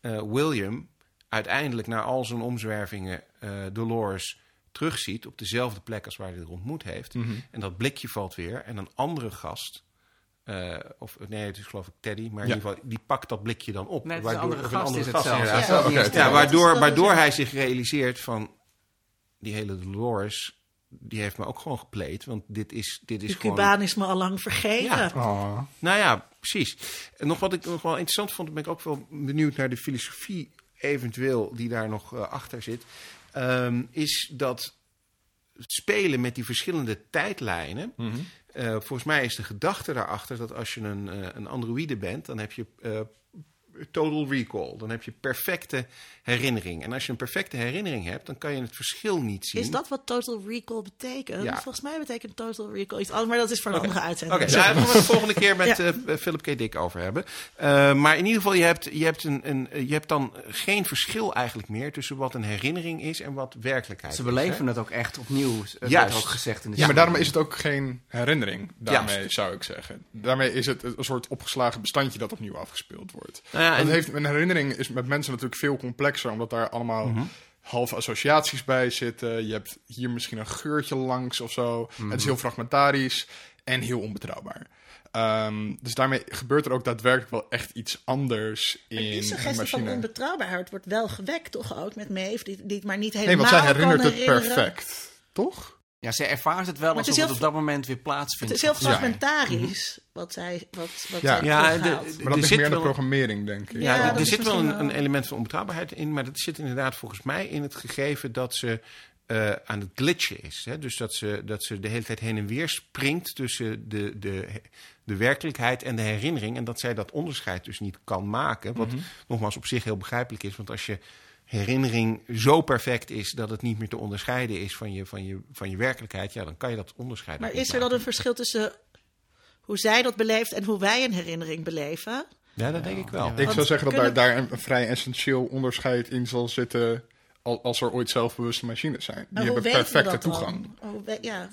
eh, William uiteindelijk na al zijn omzwervingen eh, Dolores terugziet op dezelfde plek als waar hij er ontmoet heeft. En dat blikje valt weer en een andere gast, eh, of nee, het is geloof ik Teddy, maar in ieder geval, die pakt dat blikje dan op. Een Waardoor- andere gast is het zelfs. inderdaad. Ja. Waardoor, waardoor hij zich realiseert van die hele Dolores, die heeft me ook gewoon gepleed. Want dit is, dit is De gewoon... Cubaan is me al lang vergeven. Ja. Oh. Nou ja, precies. En nog wat ik nog wel interessant vond, ben ik ook wel benieuwd naar de filosofie eventueel die daar nog eh, achter zit. Ehm, is dat spelen met die verschillende tijdlijnen. Mhm. eh, volgens mij is de gedachte daarachter dat als je een, eh, een androïde bent, dan heb je eh, total recall. Dan heb je perfecte herinnering. En als je een perfecte herinnering hebt, dan kan je het verschil niet zien. Is dat wat total recall betekent? Ja. Volgens mij betekent total recall iets anders, maar dat is voor een andere uitzending. Oké, daar gaan we het de volgende keer met Ja. eh, Philip K. Dick over hebben. Eh, maar in ieder geval, je hebt, je, hebt een, een, je hebt dan geen verschil eigenlijk meer tussen wat een herinnering is en wat werkelijkheid Ze is. beleven hè? het ook echt opnieuw. Juist. ook gezegd in de Ja, maar daarom is het ook geen herinnering. Daarmee Juist. zou ik zeggen. Daarmee is het een soort opgeslagen bestandje dat opnieuw afgespeeld wordt. Nou ja, Want en- het heeft, een herinnering is met mensen natuurlijk veel complexer, omdat daar allemaal halve associaties bij zitten. Je hebt hier misschien een geurtje langs of zo. Het is heel fragmentarisch en heel onbetrouwbaar. Ehm, dus daarmee gebeurt er ook daadwerkelijk wel echt iets anders in Die een suggestie van onbetrouwbaarheid wordt wel gewekt, toch ook met Maeve, die, die het maar niet Nee, helemaal want zij herinnert het herinneren. perfect, toch? Ja, ze ervaart het wel Maar het alsof is het, heel- op dat moment weer Het plaatsvindt. is heel Ja. fragmentarisch wat zij, wat, wat Ja. zij Ja, terughaalt. de- Maar dat is zit meer de programmering, denk ik. Ja, Ja, er- er zit wel een, een element van onbetrouwbaarheid in, maar dat zit inderdaad volgens mij in het gegeven dat ze eh, aan het glitchen is. Hè? Dus dat ze, dat ze de hele tijd heen en weer springt tussen de, de, de werkelijkheid en de herinnering. En dat zij dat onderscheid dus niet kan maken. Wat nogmaals op zich heel begrijpelijk is. Want als je herinnering zo perfect is dat het niet meer te onderscheiden is van je, van je, van je werkelijkheid, ja, dan kan je dat onderscheid Maar is er dan een verschil tussen hoe zij dat beleeft en hoe wij een herinnering beleven? Ja, dat denk ik wel. Ja. Ik zou zeggen dat daar, kunnen- daar een, een vrij essentieel onderscheid in zal zitten al- als er ooit zelfbewuste machines zijn. Die hebben perfecte toegang. Hoe, we- ja.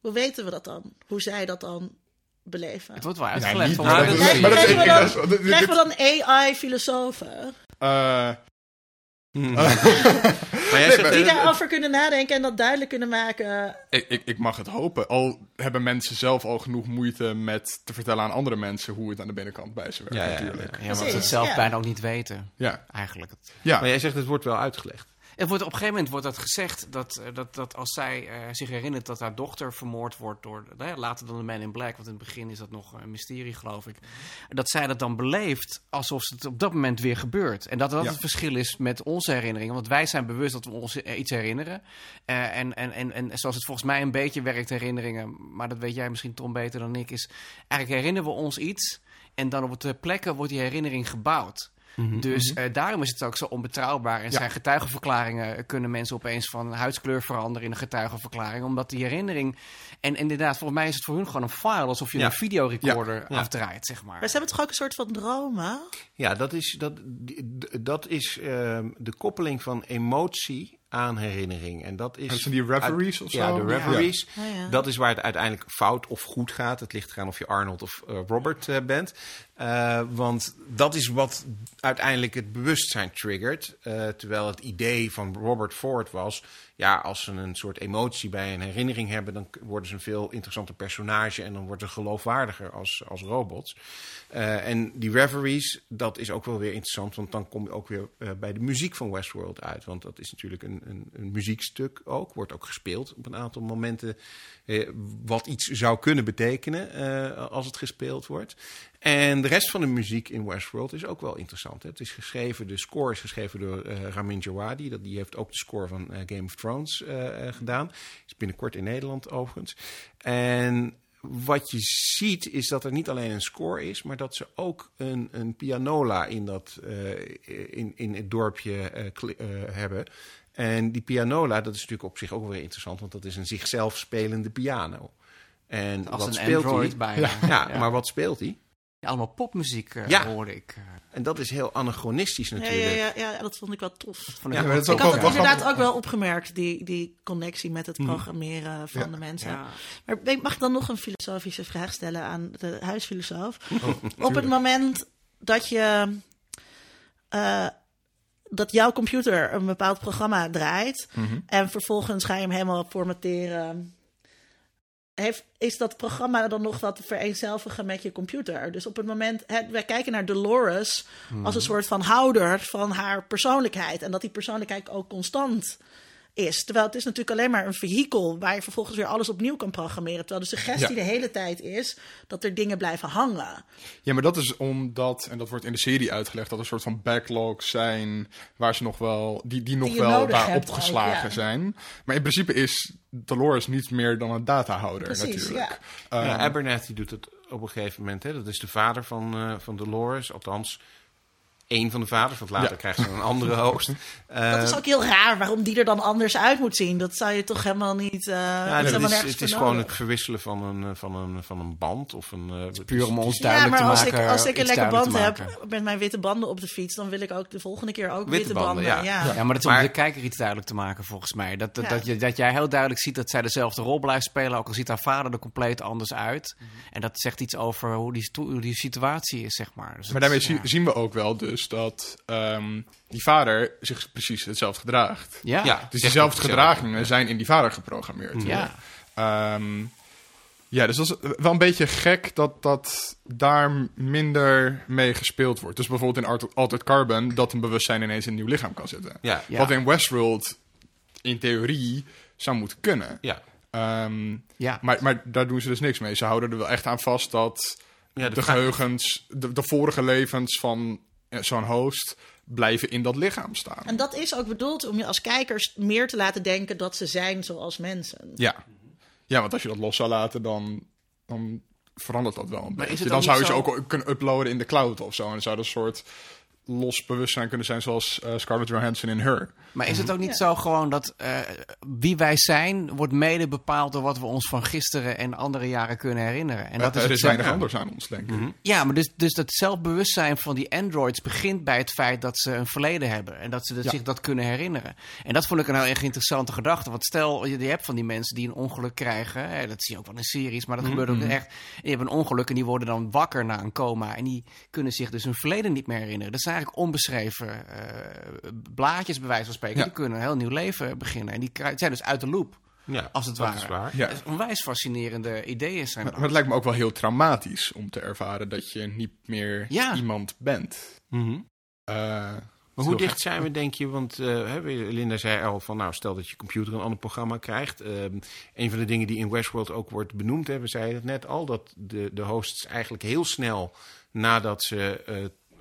hoe weten we dat dan? Hoe zij dat dan beleven? Het wordt wel Ja, uitgelegd. niet- maar dat is- dat is- we dan- Krijgen we dan AI-filosofen eh, Hmm. maar jij zegt, die eh, daarover kunnen nadenken en dat duidelijk kunnen maken? ik, ik, ik mag het hopen. Al hebben mensen zelf al genoeg moeite met te vertellen aan andere mensen hoe het aan de binnenkant bij ze werkt, Ja, ja, natuurlijk. Ja, maar ze het zelf ja. bijna ook niet weten. Ja, Eigenlijk. ja. maar jij zegt het wordt wel uitgelegd. Het wordt, op een gegeven moment wordt dat gezegd dat, eh, dat, dat als zij eh, zich herinnert dat haar dochter vermoord wordt door, nou later dan de Man in Black, want in het begin is dat nog een mysterie geloof ik, dat zij dat dan beleeft alsof het op dat moment weer gebeurt. En dat dat Ja. het verschil is met onze herinneringen, want wij zijn bewust dat we ons eh, iets herinneren. En, en, en, en zoals het volgens mij een beetje werkt, herinneringen, maar dat weet jij misschien Tom beter dan ik, is eigenlijk herinneren we ons iets en dan op de plekken wordt die herinnering gebouwd. Dus eh, daarom is het ook zo onbetrouwbaar. En Ja. zijn getuigenverklaringen kunnen mensen opeens van huidskleur veranderen in een getuigenverklaring. Omdat die herinnering. En inderdaad, volgens mij is het voor hun gewoon een file. Alsof je Ja. een videorecorder Ja. afdraait, zeg maar. Maar ze hebben toch ook een soort van dromen? Ja, dat is, dat, dat is ehm, de koppeling van emotie aan herinnering. En dat is. Dat zijn die uit- of Ja, de. Ja. Ja, ja. Dat is waar het uiteindelijk fout of goed gaat. Het ligt eraan of je Arnold of eh, Robert eh, bent. Eh, want dat is wat uiteindelijk het bewustzijn triggert. Eh, terwijl het idee van Robert Ford was... ja, als ze een soort emotie bij een herinnering hebben... dan worden ze een veel interessanter personage... en dan worden ze geloofwaardiger als, als robots. Eh, en die reveries, dat is ook wel weer interessant... want dan kom je ook weer eh, bij de muziek van Westworld uit. Want dat is natuurlijk een, een, een muziekstuk ook. Wordt ook gespeeld op een aantal momenten... eh, wat iets zou kunnen betekenen als het gespeeld wordt. En de rest van de muziek in Westworld is ook wel interessant. Hè. Het is geschreven, de score is geschreven door eh, Ramin Djawadi. Dat, die heeft ook de score van eh, Game of Thrones eh, gedaan. Is binnenkort in Nederland overigens. En wat je ziet is dat er niet alleen een score is, maar dat ze ook een, een pianola in, dat, in, in het dorpje hebben. En die pianola, dat is natuurlijk op zich ook wel weer interessant, want dat is een zichzelf spelende piano. En Als wat een speelt Android hij? bijna. Ja, maar wat speelt hij? Allemaal popmuziek Ja. hoorde ik. eh. En dat is heel anachronistisch natuurlijk. ja, ja, ja, dat vond ik wel tof. Ja, ik maar ook had het inderdaad ook wel opgemerkt, die, die connectie met het programmeren van Ja. de mensen. Ja. Maar mag ik dan nog een filosofische vraag stellen aan de huisfilosoof? Oh, Op het moment dat je eh, dat jouw computer een bepaald programma draait Mhm. en vervolgens ga je hem helemaal formateren. Heeft, is dat programma dan nog wat vereenzelvigen met je computer? Dus op het moment, hè, wij kijken naar Dolores als een soort van houder van haar persoonlijkheid. En dat die persoonlijkheid ook constant is. Terwijl het is natuurlijk alleen maar een vehikel waar je vervolgens weer alles opnieuw kan programmeren. Terwijl de suggestie Ja. de hele tijd is dat er dingen blijven hangen. Ja, maar dat is omdat, en dat wordt in de serie uitgelegd, dat er een soort van backlogs zijn waar ze nog wel, die, die nog Die wel daar opgeslagen ook, ja. zijn. Maar in principe is Dolores niet meer dan een datahouder Precies, natuurlijk. ja. Ja, Ehm, Abernathy doet het op een gegeven moment. Hè? Dat is de vader van, eh, van Dolores. Althans, één van de vaders. Want later Ja. krijgt ze een andere host. Eh, Dat is ook heel raar waarom die er dan anders uit moet zien. Dat zou je toch helemaal niet. eh ja, dat het helemaal is, het is gewoon het verwisselen van een, eh, van een, van een band. Of een, eh, het Puur om het ons Ja, duidelijk maar te als ik, maken. als ik een lekker band heb met mijn witte banden op de fiets, dan wil ik ook de volgende keer ook witte, Witte banden, banden. ja. ja. Ja, maar dat is om Maar- de kijker iets duidelijk te maken, volgens mij. Dat, dat, Ja. dat, je, dat jij heel duidelijk ziet dat zij dezelfde rol blijft spelen, ook al ziet haar vader er compleet anders uit. Mhm. En dat zegt iets over hoe die, hoe die situatie is, zeg maar. Dus maar daarmee zien we ook wel dus dat ehm, die vader zich precies hetzelfde gedraagt. Ja, Ja. Dus diezelfde gedragingen zijn in die vader geprogrammeerd. ja. Ehm, ja, dus dat is wel een beetje gek dat, dat daar minder mee gespeeld wordt. Dus bijvoorbeeld in Art- Altered Carbon, dat een bewustzijn ineens in een nieuw lichaam kan zitten. Ja, Ja. Wat in Westworld in theorie zou moeten kunnen. ja. Ehm, ja. maar, maar daar doen ze dus niks mee. Ze houden er wel echt aan vast dat ja de, geheugens, de, de vorige levens van zo'n host blijven in dat lichaam staan. En dat is ook bedoeld om je als kijkers meer te laten denken dat ze zijn zoals mensen. Ja. ja, want als je dat los zou laten, dan, dan verandert dat wel een is beetje. het Dan zou je ze ook kunnen uploaden in de cloud of zo. En dan zou dat een soort los bewustzijn kunnen zijn zoals eh, Scarlett Johansson in Her. Maar is het ook niet Ja. zo gewoon dat eh, wie wij zijn, wordt mede bepaald door wat we ons van gisteren en andere jaren kunnen herinneren? En dat er is is hetzelfde- weinig anders aan ons, denk ik. Ja, maar dus, dus dat zelfbewustzijn van die androids begint bij het feit dat ze een verleden hebben. En dat ze dat Ja. zich dat kunnen herinneren. En dat vond ik een heel erg interessante gedachte. Want stel, je, je hebt van die mensen die een ongeluk krijgen. Hè, dat zie je ook wel in series, maar dat gebeurt ook echt. Die hebben een ongeluk en die worden dan wakker na een coma. En die kunnen zich dus hun verleden niet meer herinneren. Dat zijn eigenlijk onbeschreven eh, blaadjes, bij wijze van spreken. Ja. Die kunnen een heel nieuw leven beginnen. En die zijn dus uit de loop, ja, als het dat ware. is waar. Ja. Dat is onwijs fascinerende ideeën zijn Maar, het lijkt me ook wel heel traumatisch om te ervaren dat je niet meer Ja. iemand bent. Mhm. Eh, Maar hoe dicht zijn we, denk je? Want eh, hè, Linda zei al van, nou, stel dat je computer een ander programma krijgt. Ehm, een van de dingen die in Westworld ook wordt benoemd, hè, we zeiden het net al, dat de, de hosts eigenlijk heel snel nadat ze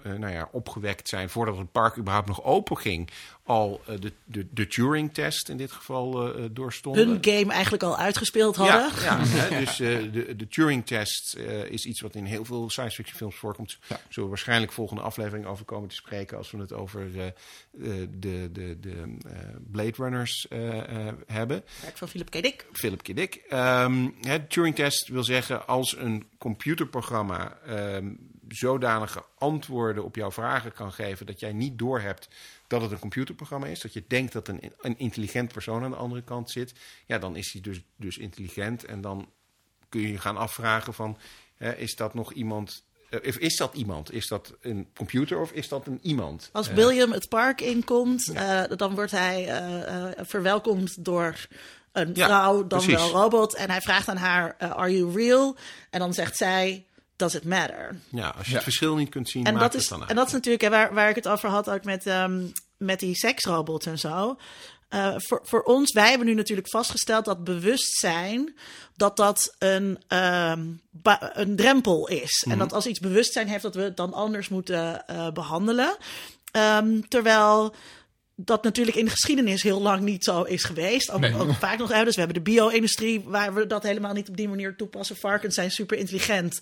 nou ja, opgewekt zijn, voordat het park überhaupt nog open ging, al eh, de, de, de Turing-test in dit geval eh, eh, doorstonden. Hun game eigenlijk al uitgespeeld hadden. Ja, ja hè, dus eh, de, de Turing-test eh, is iets wat in heel veel science fiction films voorkomt. Ja. Zullen we waarschijnlijk volgende aflevering over komen te spreken als we het over eh, eh, de, de, de eh, Blade Runners eh, eh, hebben. Werk van Philip K. Dick. Philip K. Dick. Ehm, het Turing-test wil zeggen als een computerprogramma ehm, zodanige antwoorden op jouw vragen kan geven dat jij niet doorhebt dat het een computerprogramma is, dat je denkt dat een, een intelligent persoon aan de andere kant zit, ja, dan is hij dus, dus intelligent en dan kun je je gaan afvragen van, hè, is dat nog iemand, eh, of is dat iemand? Is dat een computer of is dat een iemand? Als Eh, William het park inkomt, eh, dan wordt hij verwelkomd door een Ja, vrouw, dan precies. wel robot. En hij vraagt aan haar, are you real? En dan zegt zij, does it matter? ja, als je Ja. het verschil niet kunt zien, En maakt dat, het is, dan uit. en dat is natuurlijk hè, waar, waar ik het over had ook met, ehm, met die seksrobots en zo. Eh, voor, voor ons, wij hebben nu natuurlijk vastgesteld dat bewustzijn, dat dat een, ehm, een drempel is. En dat als iets bewustzijn heeft, dat we het dan anders moeten eh, behandelen. Ehm, terwijl dat natuurlijk in de geschiedenis heel lang niet zo is geweest. Ook, Nee. ook vaak nog. Hè, dus we hebben de bio-industrie waar we dat helemaal niet op die manier toepassen. Varkens zijn super intelligent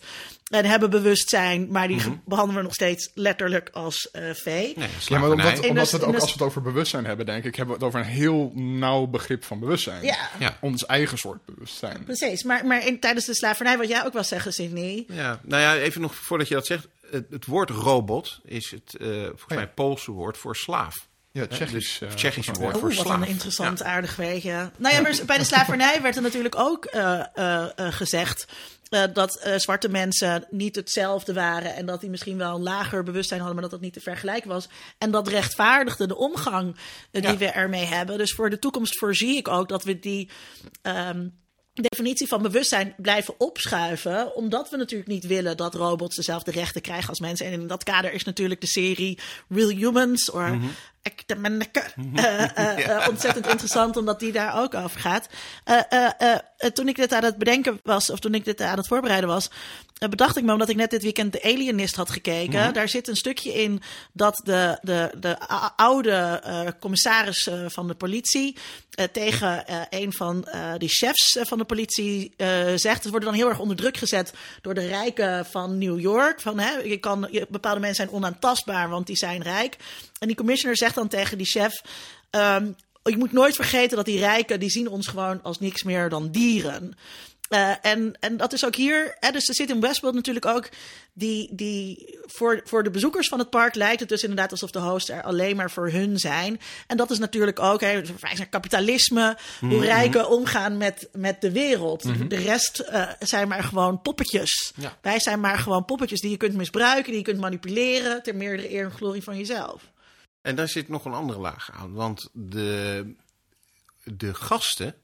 en hebben bewustzijn, maar die ge- behandelen we nog steeds letterlijk als eh vee. Nee, Ja, maar omdat, omdat we het ook, als we het over bewustzijn hebben, denk ik, hebben we het over een heel nauw begrip van bewustzijn. Ja, Ja. Ons eigen soort bewustzijn. precies. Maar, maar in, tijdens de slavernij, wat jij ook wel zeggen, Sydney. Ja, nou ja, even nog voordat je dat zegt. Het, het woord robot is het eh, volgens mij het Poolse woord voor slaaf. Ja, Tsjechisch. Dus eh, Tsjechische ja. woord. Oeh, voor wat slaaf. een interessant, Ja. aardig weetje. Nou ja, maar bij de slavernij werd er natuurlijk ook eh, eh, eh, gezegd eh, dat eh, zwarte mensen niet hetzelfde waren en dat die misschien wel een lager bewustzijn hadden, maar dat dat niet te vergelijken was. En dat rechtvaardigde de omgang eh, die Ja. we ermee hebben. Dus voor de toekomst voorzie ik ook dat we die ehm, definitie van bewustzijn blijven opschuiven, omdat we natuurlijk niet willen dat robots dezelfde rechten krijgen als mensen. En in dat kader is natuurlijk de serie Real Humans, Ik de Manneke. Eh, eh, eh, ontzettend interessant, omdat die daar ook over gaat. Toen ik dit aan het bedenken was, of toen ik dit aan het voorbereiden was, bedacht ik me, omdat ik net dit weekend de Alienist had gekeken. Daar zit een stukje in dat de, de, de oude eh, commissaris eh, van de politie eh, tegen een van die chefs van de politie zegt. Ze worden dan heel erg onder druk gezet door de rijken van New York. Van, hè, je kan, je- bepaalde mensen zijn onaantastbaar, want die zijn rijk. En die commissioner zegt dan tegen die chef... ehm, je moet nooit vergeten dat die rijken, die zien ons gewoon als niks meer dan dieren. Eh, en, en dat is ook hier. Hè, dus er zit in Westworld natuurlijk ook die. die voor, voor de bezoekers van het park lijkt het dus inderdaad alsof de hosts er alleen maar voor hun zijn. En dat is natuurlijk ook. Hè, verwijs naar kapitalisme. Hoe rijken omgaan met, met de wereld. De rest eh, zijn maar gewoon poppetjes. Ja. Wij zijn maar gewoon poppetjes die je kunt misbruiken, die je kunt manipuleren. ter meerdere eer en glorie van jezelf. En daar zit nog een andere laag aan. Want de, de gasten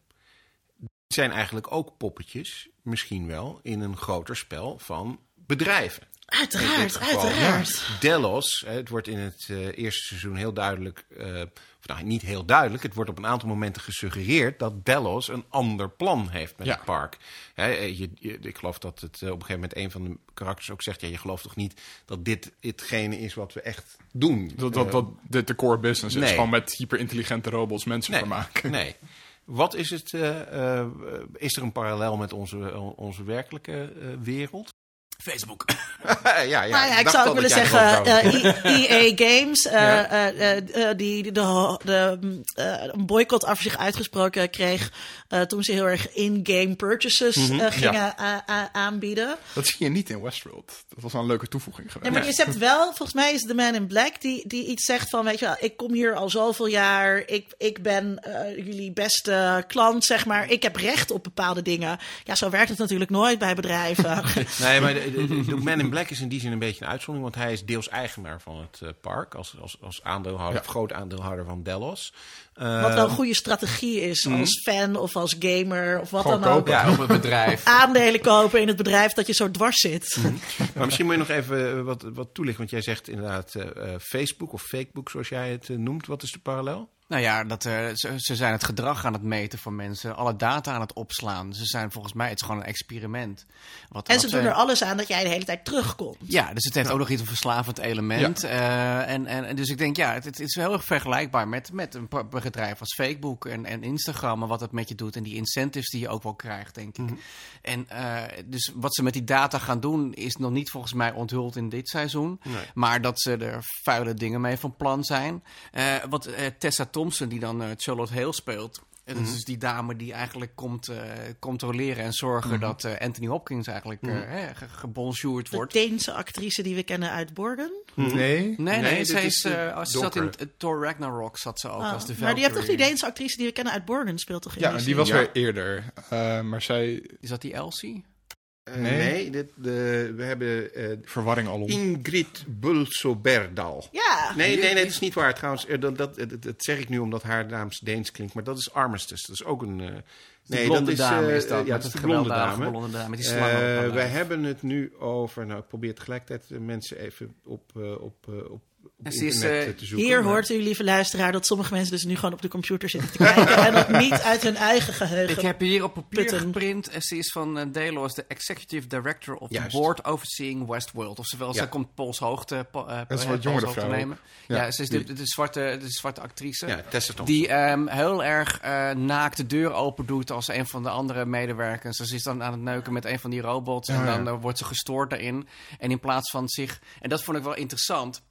zijn eigenlijk ook poppetjes, misschien wel, in een groter spel van bedrijven. Uiteraard, uiteraard. Delos, hè, het wordt in het eh, eerste seizoen heel duidelijk, eh, of nou niet heel duidelijk, het wordt op een aantal momenten gesuggereerd dat Delos een ander plan heeft met Ja. het park. Hè, eh, je, je- ik geloof dat het op een gegeven moment een van de karakters ook zegt, ja, je gelooft toch niet dat dit hetgene is wat we echt doen? Dat, dat, dat dit de core business is. Gewoon met hyperintelligente robots mensen nee, vermaken. Nee. Wat is het? eh, eh, is er een parallel met onze, onze werkelijke eh, wereld? Facebook. ja, ja, nou ja, ik zou ook willen zeggen, eh, EA Games, eh, Ja. eh, eh, eh, die de, de, eh, een boycott af zich uitgesproken kreeg eh, toen ze heel erg in-game purchases Mhm. eh, gingen aanbieden. Dat zie je niet in Westworld. Dat was wel een leuke toevoeging geweest. Nee, maar je hebt wel, volgens mij is de Man in Black die, die iets zegt van, weet je wel, ik kom hier al zoveel jaar, ik, ik ben eh, jullie beste klant, zeg maar, ik heb recht op bepaalde dingen. Ja, zo werkt het natuurlijk nooit bij bedrijven. Nee, maar de, Man in Black is in die zin een beetje een uitzondering, want hij is deels eigenaar van het eh, park als, als, als aandeelhouder, Ja. groot aandeelhouder van Delos. Eh, Wat wel een goede strategie is als fan of als gamer of wat Gewoon dan ook. kopen. Ja, op het bedrijf. Aandelen kopen in het bedrijf dat je zo dwars zit. Maar misschien moet je nog even eh, wat, wat toelichten, want jij zegt inderdaad eh, eh, Facebook of Fakebook, zoals jij het eh, noemt. Wat is de parallel? Nou ja, dat, eh, ze, ze zijn het gedrag aan het meten van mensen, alle data aan het opslaan. Ze zijn volgens mij, het is gewoon een experiment. Wat, En ze wat, doen er alles aan dat jij de hele tijd terugkomt. Ja, dus het heeft ook nog iets een verslavend element. Eh, en, en, en dus ik denk, ja, het, het is heel erg vergelijkbaar met, met een bedrijf als Facebook en, en Instagram en wat het met je doet. En die incentives die je ook wel krijgt, denk ik. En eh, dus wat ze met die data gaan doen, is nog niet volgens mij onthuld in dit seizoen. Nee. Maar dat ze er vuile dingen mee van plan zijn. Eh, wat eh, Tessa Thompson, die dan eh, Charlotte Hale speelt. eh, Dat is dus die dame die eigenlijk komt eh, controleren en zorgen dat eh, Anthony Hopkins eigenlijk eh hè, ge- gebonjourd De wordt. Deense actrice die we kennen uit Borgen. Nee. Nee, nee, Nee, ze dit is, zat in Thor Ragnarok, zat ze ook Ah, als de maar die hebt toch die. Deense actrice die we kennen uit Borgen speelt toch in Ja, die die was Ja. weer eerder. Eh, maar zij... Is dat die Elsie? Eh, Nee. nee dit, de, we hebben eh, Verwarring alom. Ingrid Bulsoberdal. Ja, Nee, nee, nee, dat is niet waar. Trouwens, eh, dat, dat, dat, dat zeg ik nu omdat haar naam Deens klinkt. Maar dat is Armistice. Dat is ook een... eh, Nee, dat is, dame is dat. Ja, dat is de blonde dame. blonde dame met die Eh, lijf. hebben het nu over... Nou, ik probeer tegelijkertijd de mensen even op, eh, op, eh, op, is, eh, eh, zoeken. hier maar- hoort u, lieve luisteraar, dat sommige mensen dus nu gewoon op de computer zitten te kijken. en dat niet uit hun eigen geheugen. Ik heb hier op papier Putten. geprint. En ze is van uh, Delos, de Executive Director of Juist. the Board Overseeing Westworld. Oftewel, Ja. ze komt Pols Hoogte, uh, Dat is wat jongere vrouw nemen. Ja, Ja, ze is de, de, zwarte, de zwarte actrice. Ja, Tessa Thompson. Die ehm, heel erg eh naakt de deur open doet als een van de andere medewerkers. Dus ze is dan aan het neuken met een van die robots. en Ja, dan ja. eh, wordt ze gestoord daarin. En in plaats van zich. En dat vond ik wel interessant.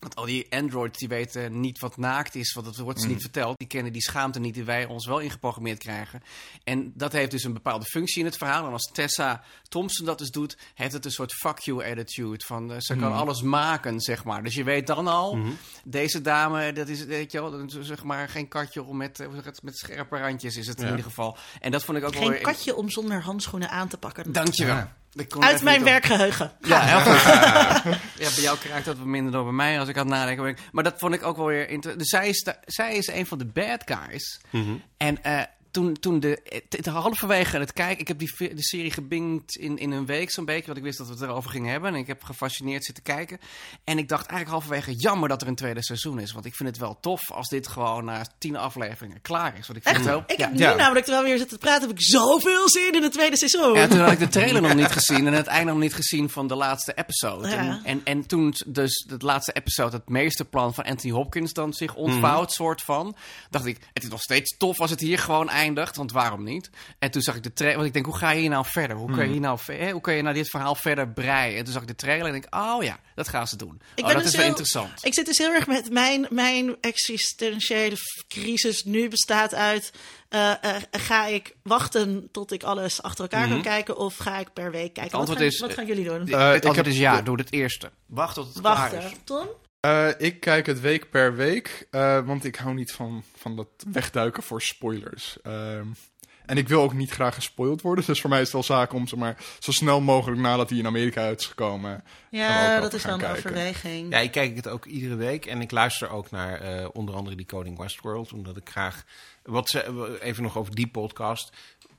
Want al die androids die weten niet wat naakt is, want dat wordt ze niet verteld. Die kennen die schaamte niet die wij ons wel ingeprogrammeerd krijgen. En dat heeft dus een bepaalde functie in het verhaal. En als Tessa Thompson dat dus doet, heeft het een soort fuck you attitude. Van, eh, ze kan alles maken, zeg maar. Dus je weet dan al, deze dame, dat is, weet je wel, dat is zeg maar geen katje om met, eh, hoe zeg het, met scherpe randjes is het in ieder geval. En dat vond ik ook wel Geen katje om zonder handschoenen aan te pakken. Dankjewel. Ja. Uit mijn werkgeheugen. ja, heel goed. ja, bij jou krijgt dat wat minder dan bij mij als ik aan het nadenken ben. Maar dat vond ik ook wel weer interessant. Dus zij is, de- zij is een van de bad guys. En eh, toen, toen de, het, halverwege het kijken, ik heb die de serie gebinged in, in een week zo'n beetje, want ik wist dat we het erover gingen hebben. En ik heb gefascineerd zitten kijken. En ik dacht eigenlijk halverwege, jammer dat er een tweede seizoen is. Want ik vind het wel tof als dit gewoon na tien afleveringen klaar is. Want ik vind Echt? het wel... Ik ja. heb nu Ja. namelijk, terwijl we hier zitten te praten, heb ik zoveel zin in het tweede seizoen. Ja, toen had ik de trailer nog niet gezien en het einde nog niet gezien van de laatste episode. Ja. En, en, en toen dus het laatste episode, het meesterplan van Anthony Hopkins dan zich ontvouwt, soort van, dacht ik, het is nog steeds tof als het hier gewoon eindigt, want waarom niet? En toen zag ik de trailer, want ik denk, hoe ga je hier nou verder? Hoe kun je, hier nou, ve- hè, hoe kun je nou dit verhaal verder breien? En toen zag ik de trailer en denk, oh ja, dat gaan ze doen. Ik oh, ben dat dus is wel heel- interessant. Ik zit dus heel erg met mijn, mijn existentiële crisis nu bestaat uit... eh, eh, ga ik wachten tot ik alles achter elkaar kan kijken of ga ik per week kijken? Wat antwoord gaan, is, wat gaan jullie doen? Eh, het ik antwoord heb- is ja, doe het eerste. Wacht tot het klaar is. Wachten. Tom? Eh, ik kijk het week per week, eh, want ik hou niet van, van dat wegduiken voor spoilers. Ehm, en ik wil ook niet graag gespoild worden, dus voor mij is het wel zaak om zeg maar, zo snel mogelijk nadat hij in Amerika uit is gekomen. Ja, dat is wel een kijken. overweging. Ja, ik kijk het ook iedere week en ik luister ook naar eh, onder andere die Coding Westworld, omdat ik graag. Wat ze, even nog over die podcast.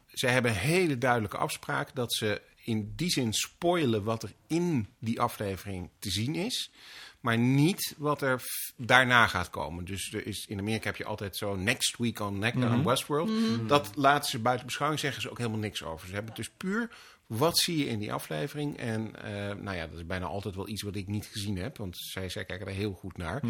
Ze hebben een hele duidelijke afspraak dat ze in die zin spoilen wat er in die aflevering te zien is. Maar niet wat er daarna gaat komen. Dus er is, in Amerika heb je altijd zo next week on, ne- on Westworld. Dat laten ze buiten beschouwing, zeggen ze ook helemaal niks over. Ze hebben het dus puur wat zie je in die aflevering? En eh, nou ja, dat is bijna altijd wel iets wat ik niet gezien heb. Want zij, zij kijken er heel goed naar.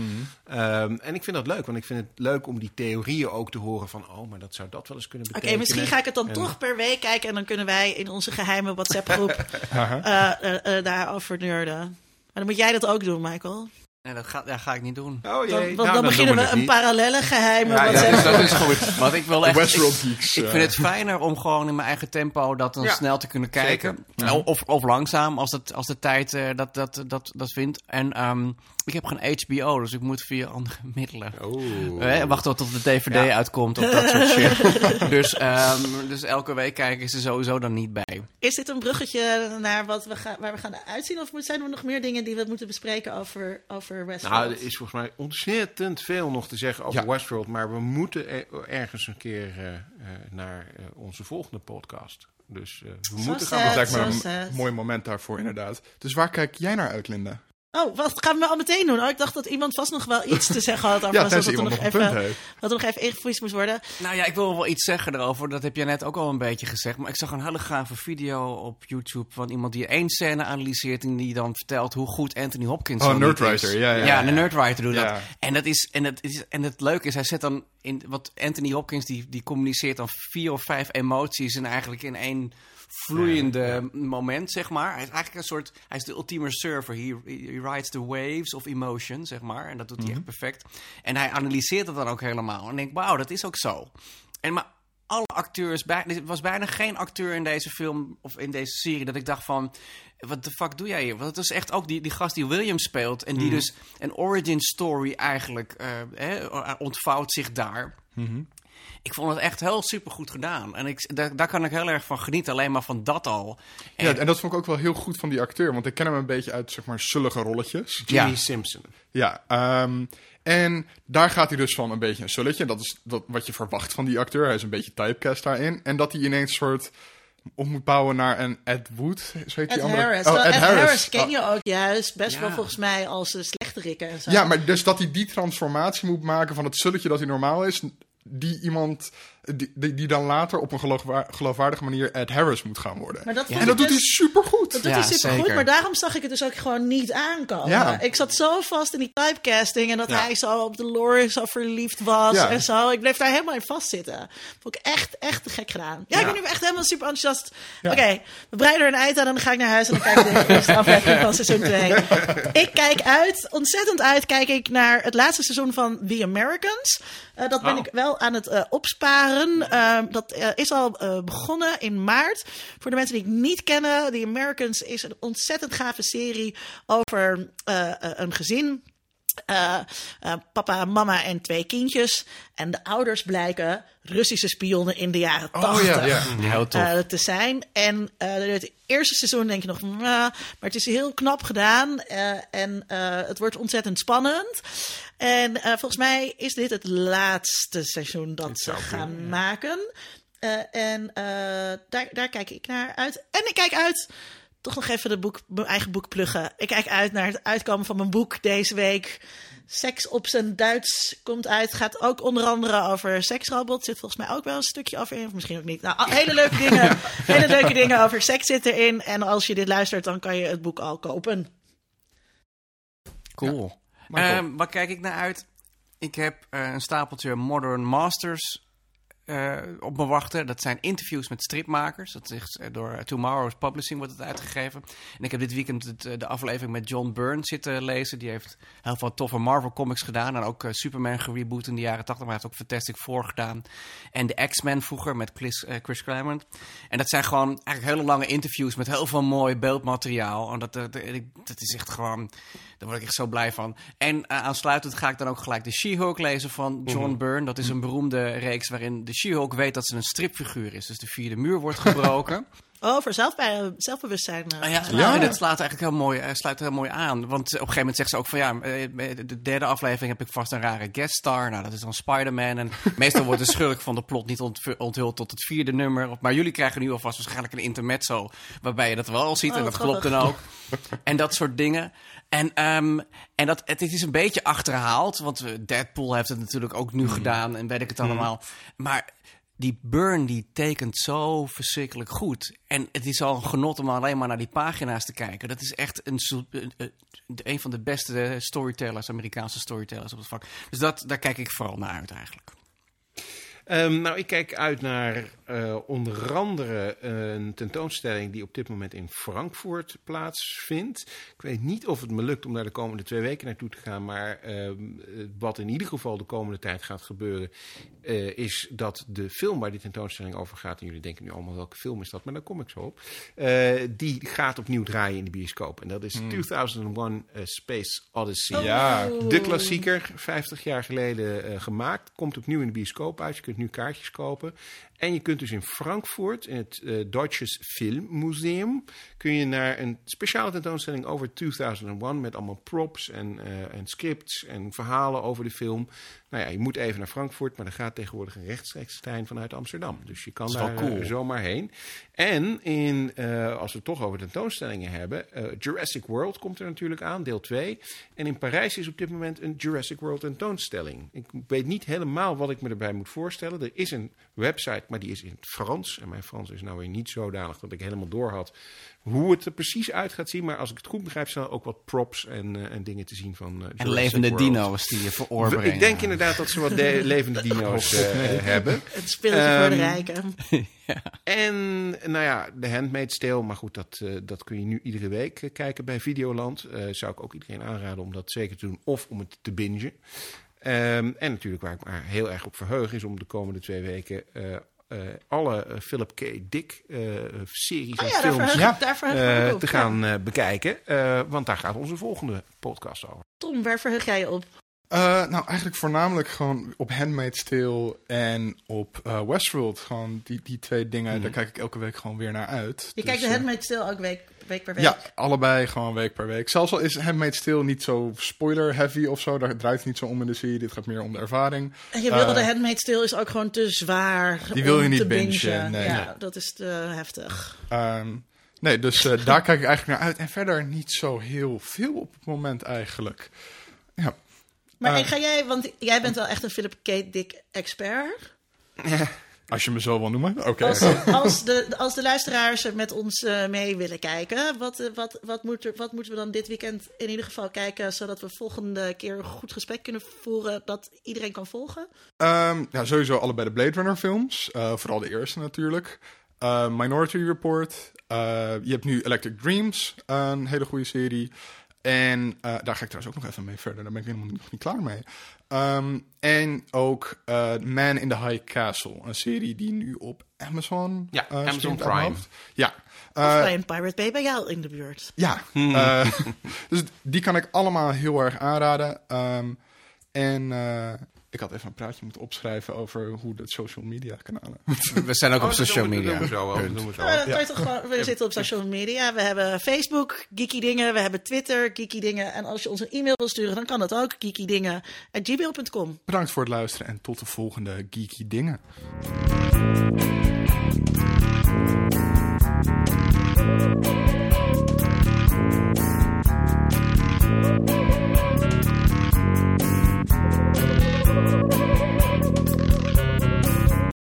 Ehm, en ik vind dat leuk. Want ik vind het leuk om die theorieën ook te horen van... oh, maar dat zou dat wel eens kunnen Oké, betekenen. misschien ga ik het dan En- toch per week kijken en dan kunnen wij in onze geheime WhatsApp-groep eh, eh, eh, daarover nerden. Dan moet jij dat ook doen, Michael. Nee, dat ga, dat ga ik niet doen. Oh Dan, jee, want nou, dan, dan beginnen we een parallelle geheime Ja, ja, Dus dat is goed. Want ik wil echt... Westworld ik- Geeks. Ik eh. vind het fijner om gewoon in mijn eigen tempo dat dan Ja, snel te kunnen kijken. O- Of, of langzaam, als, het, als de tijd eh, dat, dat, dat, dat vindt. En ehm, ik heb geen HBO, dus ik moet via andere middelen. Oh. Eh, wachten tot de DVD Ja. uitkomt of dat soort shit. dus, ehm, dus elke week kijken is er sowieso dan niet bij. Is dit een bruggetje naar wat we gaan, waar we gaan uitzien? Of zijn er nog meer dingen die we moeten bespreken over, over Westworld? Nou, er is volgens mij ontzettend veel nog te zeggen over Ja. Westworld. Maar we moeten er- ergens een keer eh, eh, naar eh, onze volgende podcast. Dus eh, we moeten sad. gaan... Dat lijkt me een sad. mooi moment daarvoor, inderdaad. Dus waar kijk jij naar uit, Linda? Oh, wat gaan we al meteen doen? Oh, ik dacht dat iemand vast nog wel iets te zeggen had over Ja, dat er iemand nog nog een even, punt heeft. dat er nog even ingevoerd moest worden. Nou ja, ik wil wel iets zeggen erover. Dat heb jij net ook al een beetje gezegd. Maar ik zag een hele gave video op YouTube van iemand die één scène analyseert. En die dan vertelt hoe goed Anthony Hopkins Oh, Nerdwriter, is. ja, ja, Ja, ja. de Nerdwriter doet Ja. dat. En, dat is, en, het is, en het leuke is, hij zet dan in. Wat Anthony Hopkins die, die communiceert dan vier of vijf emoties. En eigenlijk in één vloeiende moment, zeg maar. Hij is eigenlijk een soort. Hij is de ultieme surfer. He, he rides the waves of emotion, zeg maar. En dat doet hij echt perfect. En hij analyseert het dan ook helemaal. En ik denk, wauw, dat is ook zo. En maar alle acteurs, bij, er was bijna geen acteur in deze film of in deze serie dat ik dacht van, wat de fuck doe jij hier? Want het is echt ook die, die gast die William speelt en die dus een origin story eigenlijk eh, ontvouwt zich daar. Ik vond het echt heel super goed gedaan. En ik, daar, daar kan ik heel erg van genieten, alleen maar van dat al. En, Ja, en dat vond ik ook wel heel goed van die acteur, want ik ken hem een beetje uit, zeg maar, zullige rolletjes. Jimmy Ja. Simpson. Ja, ehm, en daar gaat hij dus van een beetje een sulletje. Dat is dat, wat je verwacht van die acteur. Hij is een beetje typecast daarin. En dat hij ineens een soort op moet bouwen naar een Ed Wood. Zo heet Ed die andere? Harris. Oh, Wel, Ed, Harris. ken je ook juist best wel volgens mij als de slechterikken en zo. Ja, maar dus dat hij die transformatie moet maken van het sulletje dat hij normaal is... die iemand, die, die, die dan later op een geloofwaar- geloofwaardige manier Ed Harris moet gaan worden. Maar dat vond en dat doet hij dus- supergoed. Dat doet Ja, hij supergoed, zeker. maar daarom zag ik het dus ook gewoon niet aankomen. Ja. Ik zat zo vast in die typecasting en dat Ja. hij zo op de lore zo verliefd was Ja. en zo. Ik bleef daar helemaal in vastzitten. Vond ik echt, echt te gek gedaan. Ja, ik ben nu echt helemaal super enthousiast. Ja. Oké, we breiden er een eind aan en dan ga ik naar huis en dan kijk ik de eerste aflevering van seizoen 2. Ik kijk uit, ontzettend uit, kijk ik naar het laatste seizoen van The Americans. Eh, dat ben Oh. ik wel aan het eh, opsparen. Ehm, dat eh, is al eh, begonnen in maart. Voor de mensen die ik niet kennen, The Americans is een ontzettend gave serie over eh, een gezin. papa, mama en twee kindjes. En de ouders blijken Russische spionnen in de jaren Oh tachtig ja, ja. Heel tof. eh, te zijn. En het eerste seizoen denk je nog, maar het is heel knap gedaan. en het wordt ontzettend spannend. En eh, volgens mij is dit het laatste seizoen dat ze gaan maken. Eh, en eh, daar, daar kijk ik naar uit. En ik kijk uit. Toch nog even de boek, mijn eigen boek pluggen. Ik kijk uit naar het uitkomen van mijn boek deze week. Seks op zijn Duits komt uit. Gaat ook onder andere over seksrobot. Zit volgens mij ook wel een stukje over in. Of misschien ook niet. Nou, hele leuke dingen. hele leuke dingen over seks zitten erin. En als je dit luistert, dan kan je het boek al kopen. Cool. Ehm, waar kijk ik naar uit? Ik heb eh, een stapeltje Modern Masters eh, op me wachten. Dat zijn interviews met stripmakers. Dat is eh, door Tomorrow's Publishing wordt het uitgegeven. En ik heb dit weekend het, eh, de aflevering met John Byrne zitten lezen. Die heeft heel veel toffe Marvel comics gedaan. En ook eh, Superman gereboot in de jaren 80. Maar hij heeft ook Fantastic Four gedaan. En de X-Men vroeger met Chris, Chris Claremont. En dat zijn gewoon eigenlijk hele lange interviews met heel veel mooi beeldmateriaal. En dat, dat, is echt gewoon... Daar word ik echt zo blij van. En aansluitend ga ik dan ook gelijk de She-Hulk lezen van John Byrne. Dat is een beroemde reeks waarin de She-Hulk weet dat ze een stripfiguur is. Dus de vierde muur wordt gebroken. Oh, voor zelfbij, zelfbewustzijn. eh. Ah, ja, Ja. en het slaat eigenlijk heel mooi, eh, sluit heel mooi aan. Want op een gegeven moment zegt ze ook van ja, eh, de derde aflevering heb ik vast een rare guest star. Nou, dat is dan Spider-Man. En meestal wordt de schurk van de plot niet ont- onthuld tot het vierde nummer. Maar jullie krijgen nu alvast waarschijnlijk een intermezzo. Waarbij je dat wel al ziet. Oh, en dat wat klopt dan ook. en dat soort dingen. En, ehm, en dat, het, het is een beetje achterhaald. Want eh, Deadpool heeft het natuurlijk ook nu gedaan. En weet ik het allemaal. Maar die Burn die tekent zo verschrikkelijk goed. En het is al een genot om alleen maar naar die pagina's te kijken. Dat is echt een, soort- een, een- een van de beste storytellers, Amerikaanse storytellers op het vak. Dus dat, daar kijk ik vooral naar uit eigenlijk. Ehm, nou, ik kijk uit naar eh, onder andere een tentoonstelling die op dit moment in Frankfurt plaatsvindt. Ik weet niet of het me lukt om daar de komende twee weken naartoe te gaan, maar ehm, wat in ieder geval de komende tijd gaat gebeuren, eh, is dat de film waar die tentoonstelling over gaat, en jullie denken nu allemaal welke film is dat, maar daar kom ik zo op, eh, die gaat opnieuw draaien in de bioscoop. En dat is 2001 A Space Odyssey. Ja. De klassieker, 50 jaar geleden gemaakt, komt opnieuw in de bioscoop uit. Je kunt nu kaartjes kopen. En je kunt dus in Frankfurt, in het eh Deutsches Filmmuseum, kun je naar een speciale tentoonstelling over 2001 met allemaal props en, eh, en scripts en verhalen over de film. Nou ja, je moet even naar Frankfurt, maar er gaat tegenwoordig een rechtstreeks trein vanuit Amsterdam. Dus je kan daar cool. eh, zomaar heen. En in, eh, als we het toch over tentoonstellingen hebben, eh, Jurassic World komt er natuurlijk aan, deel 2. En in Parijs is op dit moment een Jurassic World tentoonstelling. Ik weet niet helemaal wat ik me erbij moet voorstellen. Er is een website, maar die is in het Frans. En mijn Frans is nou weer niet zodanig dat ik helemaal door had hoe het er precies uit gaat zien. Maar als ik het goed begrijp, zijn er ook wat props en, en dingen te zien van En levende World. dino's die je brengen. Ik denk inderdaad dat ze wat de- levende dino's eh, hebben. Het spelletje voor de Ehm, rijken. En nou ja, de Handmaid's Tale, maar goed, dat, eh, dat kun je nu iedere week eh, kijken bij Videoland. Eh, zou ik ook iedereen aanraden om dat zeker te doen of om het te bingen. Ehm, en natuurlijk waar ik me heel erg op verheug is om de komende twee weken eh, eh, alle Philip K. Dick eh, series Oh en ja, films eh, te gaan eh, bekijken. Eh, want daar gaat onze volgende podcast over. Tom, waar verheug jij je op? Eh, nou, eigenlijk voornamelijk gewoon op Handmaid's Tale en op eh, Westworld. Gewoon die, die twee dingen, daar kijk ik elke week gewoon weer naar uit. Je Dus, kijkt de eh, Handmaid's Tale ook week, week per week. Ja, allebei gewoon week per week. Zelfs al is Handmaid's Tale niet zo spoiler-heavy of zo. Daar draait het niet zo om in de serie. Dit gaat meer om de ervaring. En je wilde de Handmaid's Tale is ook gewoon te zwaar Die wil je niet te bingen, nee. Ja, dat is te heftig. Ehm, nee, dus eh, daar kijk ik eigenlijk naar uit. En verder niet zo heel veel op het moment eigenlijk. Ja, Maar en ga jij, want jij bent wel echt een Philip K. Dick expert. als je me zo wil noemen. Oké. Als, als, de, als de luisteraars met ons eh, mee willen kijken, wat, eh, wat, wat, moet er, wat moeten we dan dit weekend in ieder geval kijken, zodat we volgende keer een goed gesprek kunnen voeren dat iedereen kan volgen? Ehm, ja, sowieso allebei de Blade Runner films. Eh, vooral de eerste natuurlijk. Eh, Minority Report. Eh, je hebt nu Electric Dreams, een hele goede serie. En eh, daar ga ik trouwens ook nog even mee verder. Daar ben ik helemaal nog niet klaar mee. Ehm, en ook eh, Man in the High Castle. Een serie die nu op Amazon... Ja, eh, Amazon Prime. Ja. Of bij een Pirate Bay bij jou in de buurt. ja, eh, dus die kan ik allemaal heel erg aanraden. Ehm, en eh, ik had even een praatje moeten opschrijven over hoe de social media kanalen. We zijn ook op social media. We zitten op social media. We hebben Facebook, Geeky Dingen. We hebben Twitter, Geeky Dingen. En als je ons een e-mail wil sturen, dan kan dat ook. geekydingen.gmail.com Bedankt voor het luisteren en tot de volgende Geeky Dingen.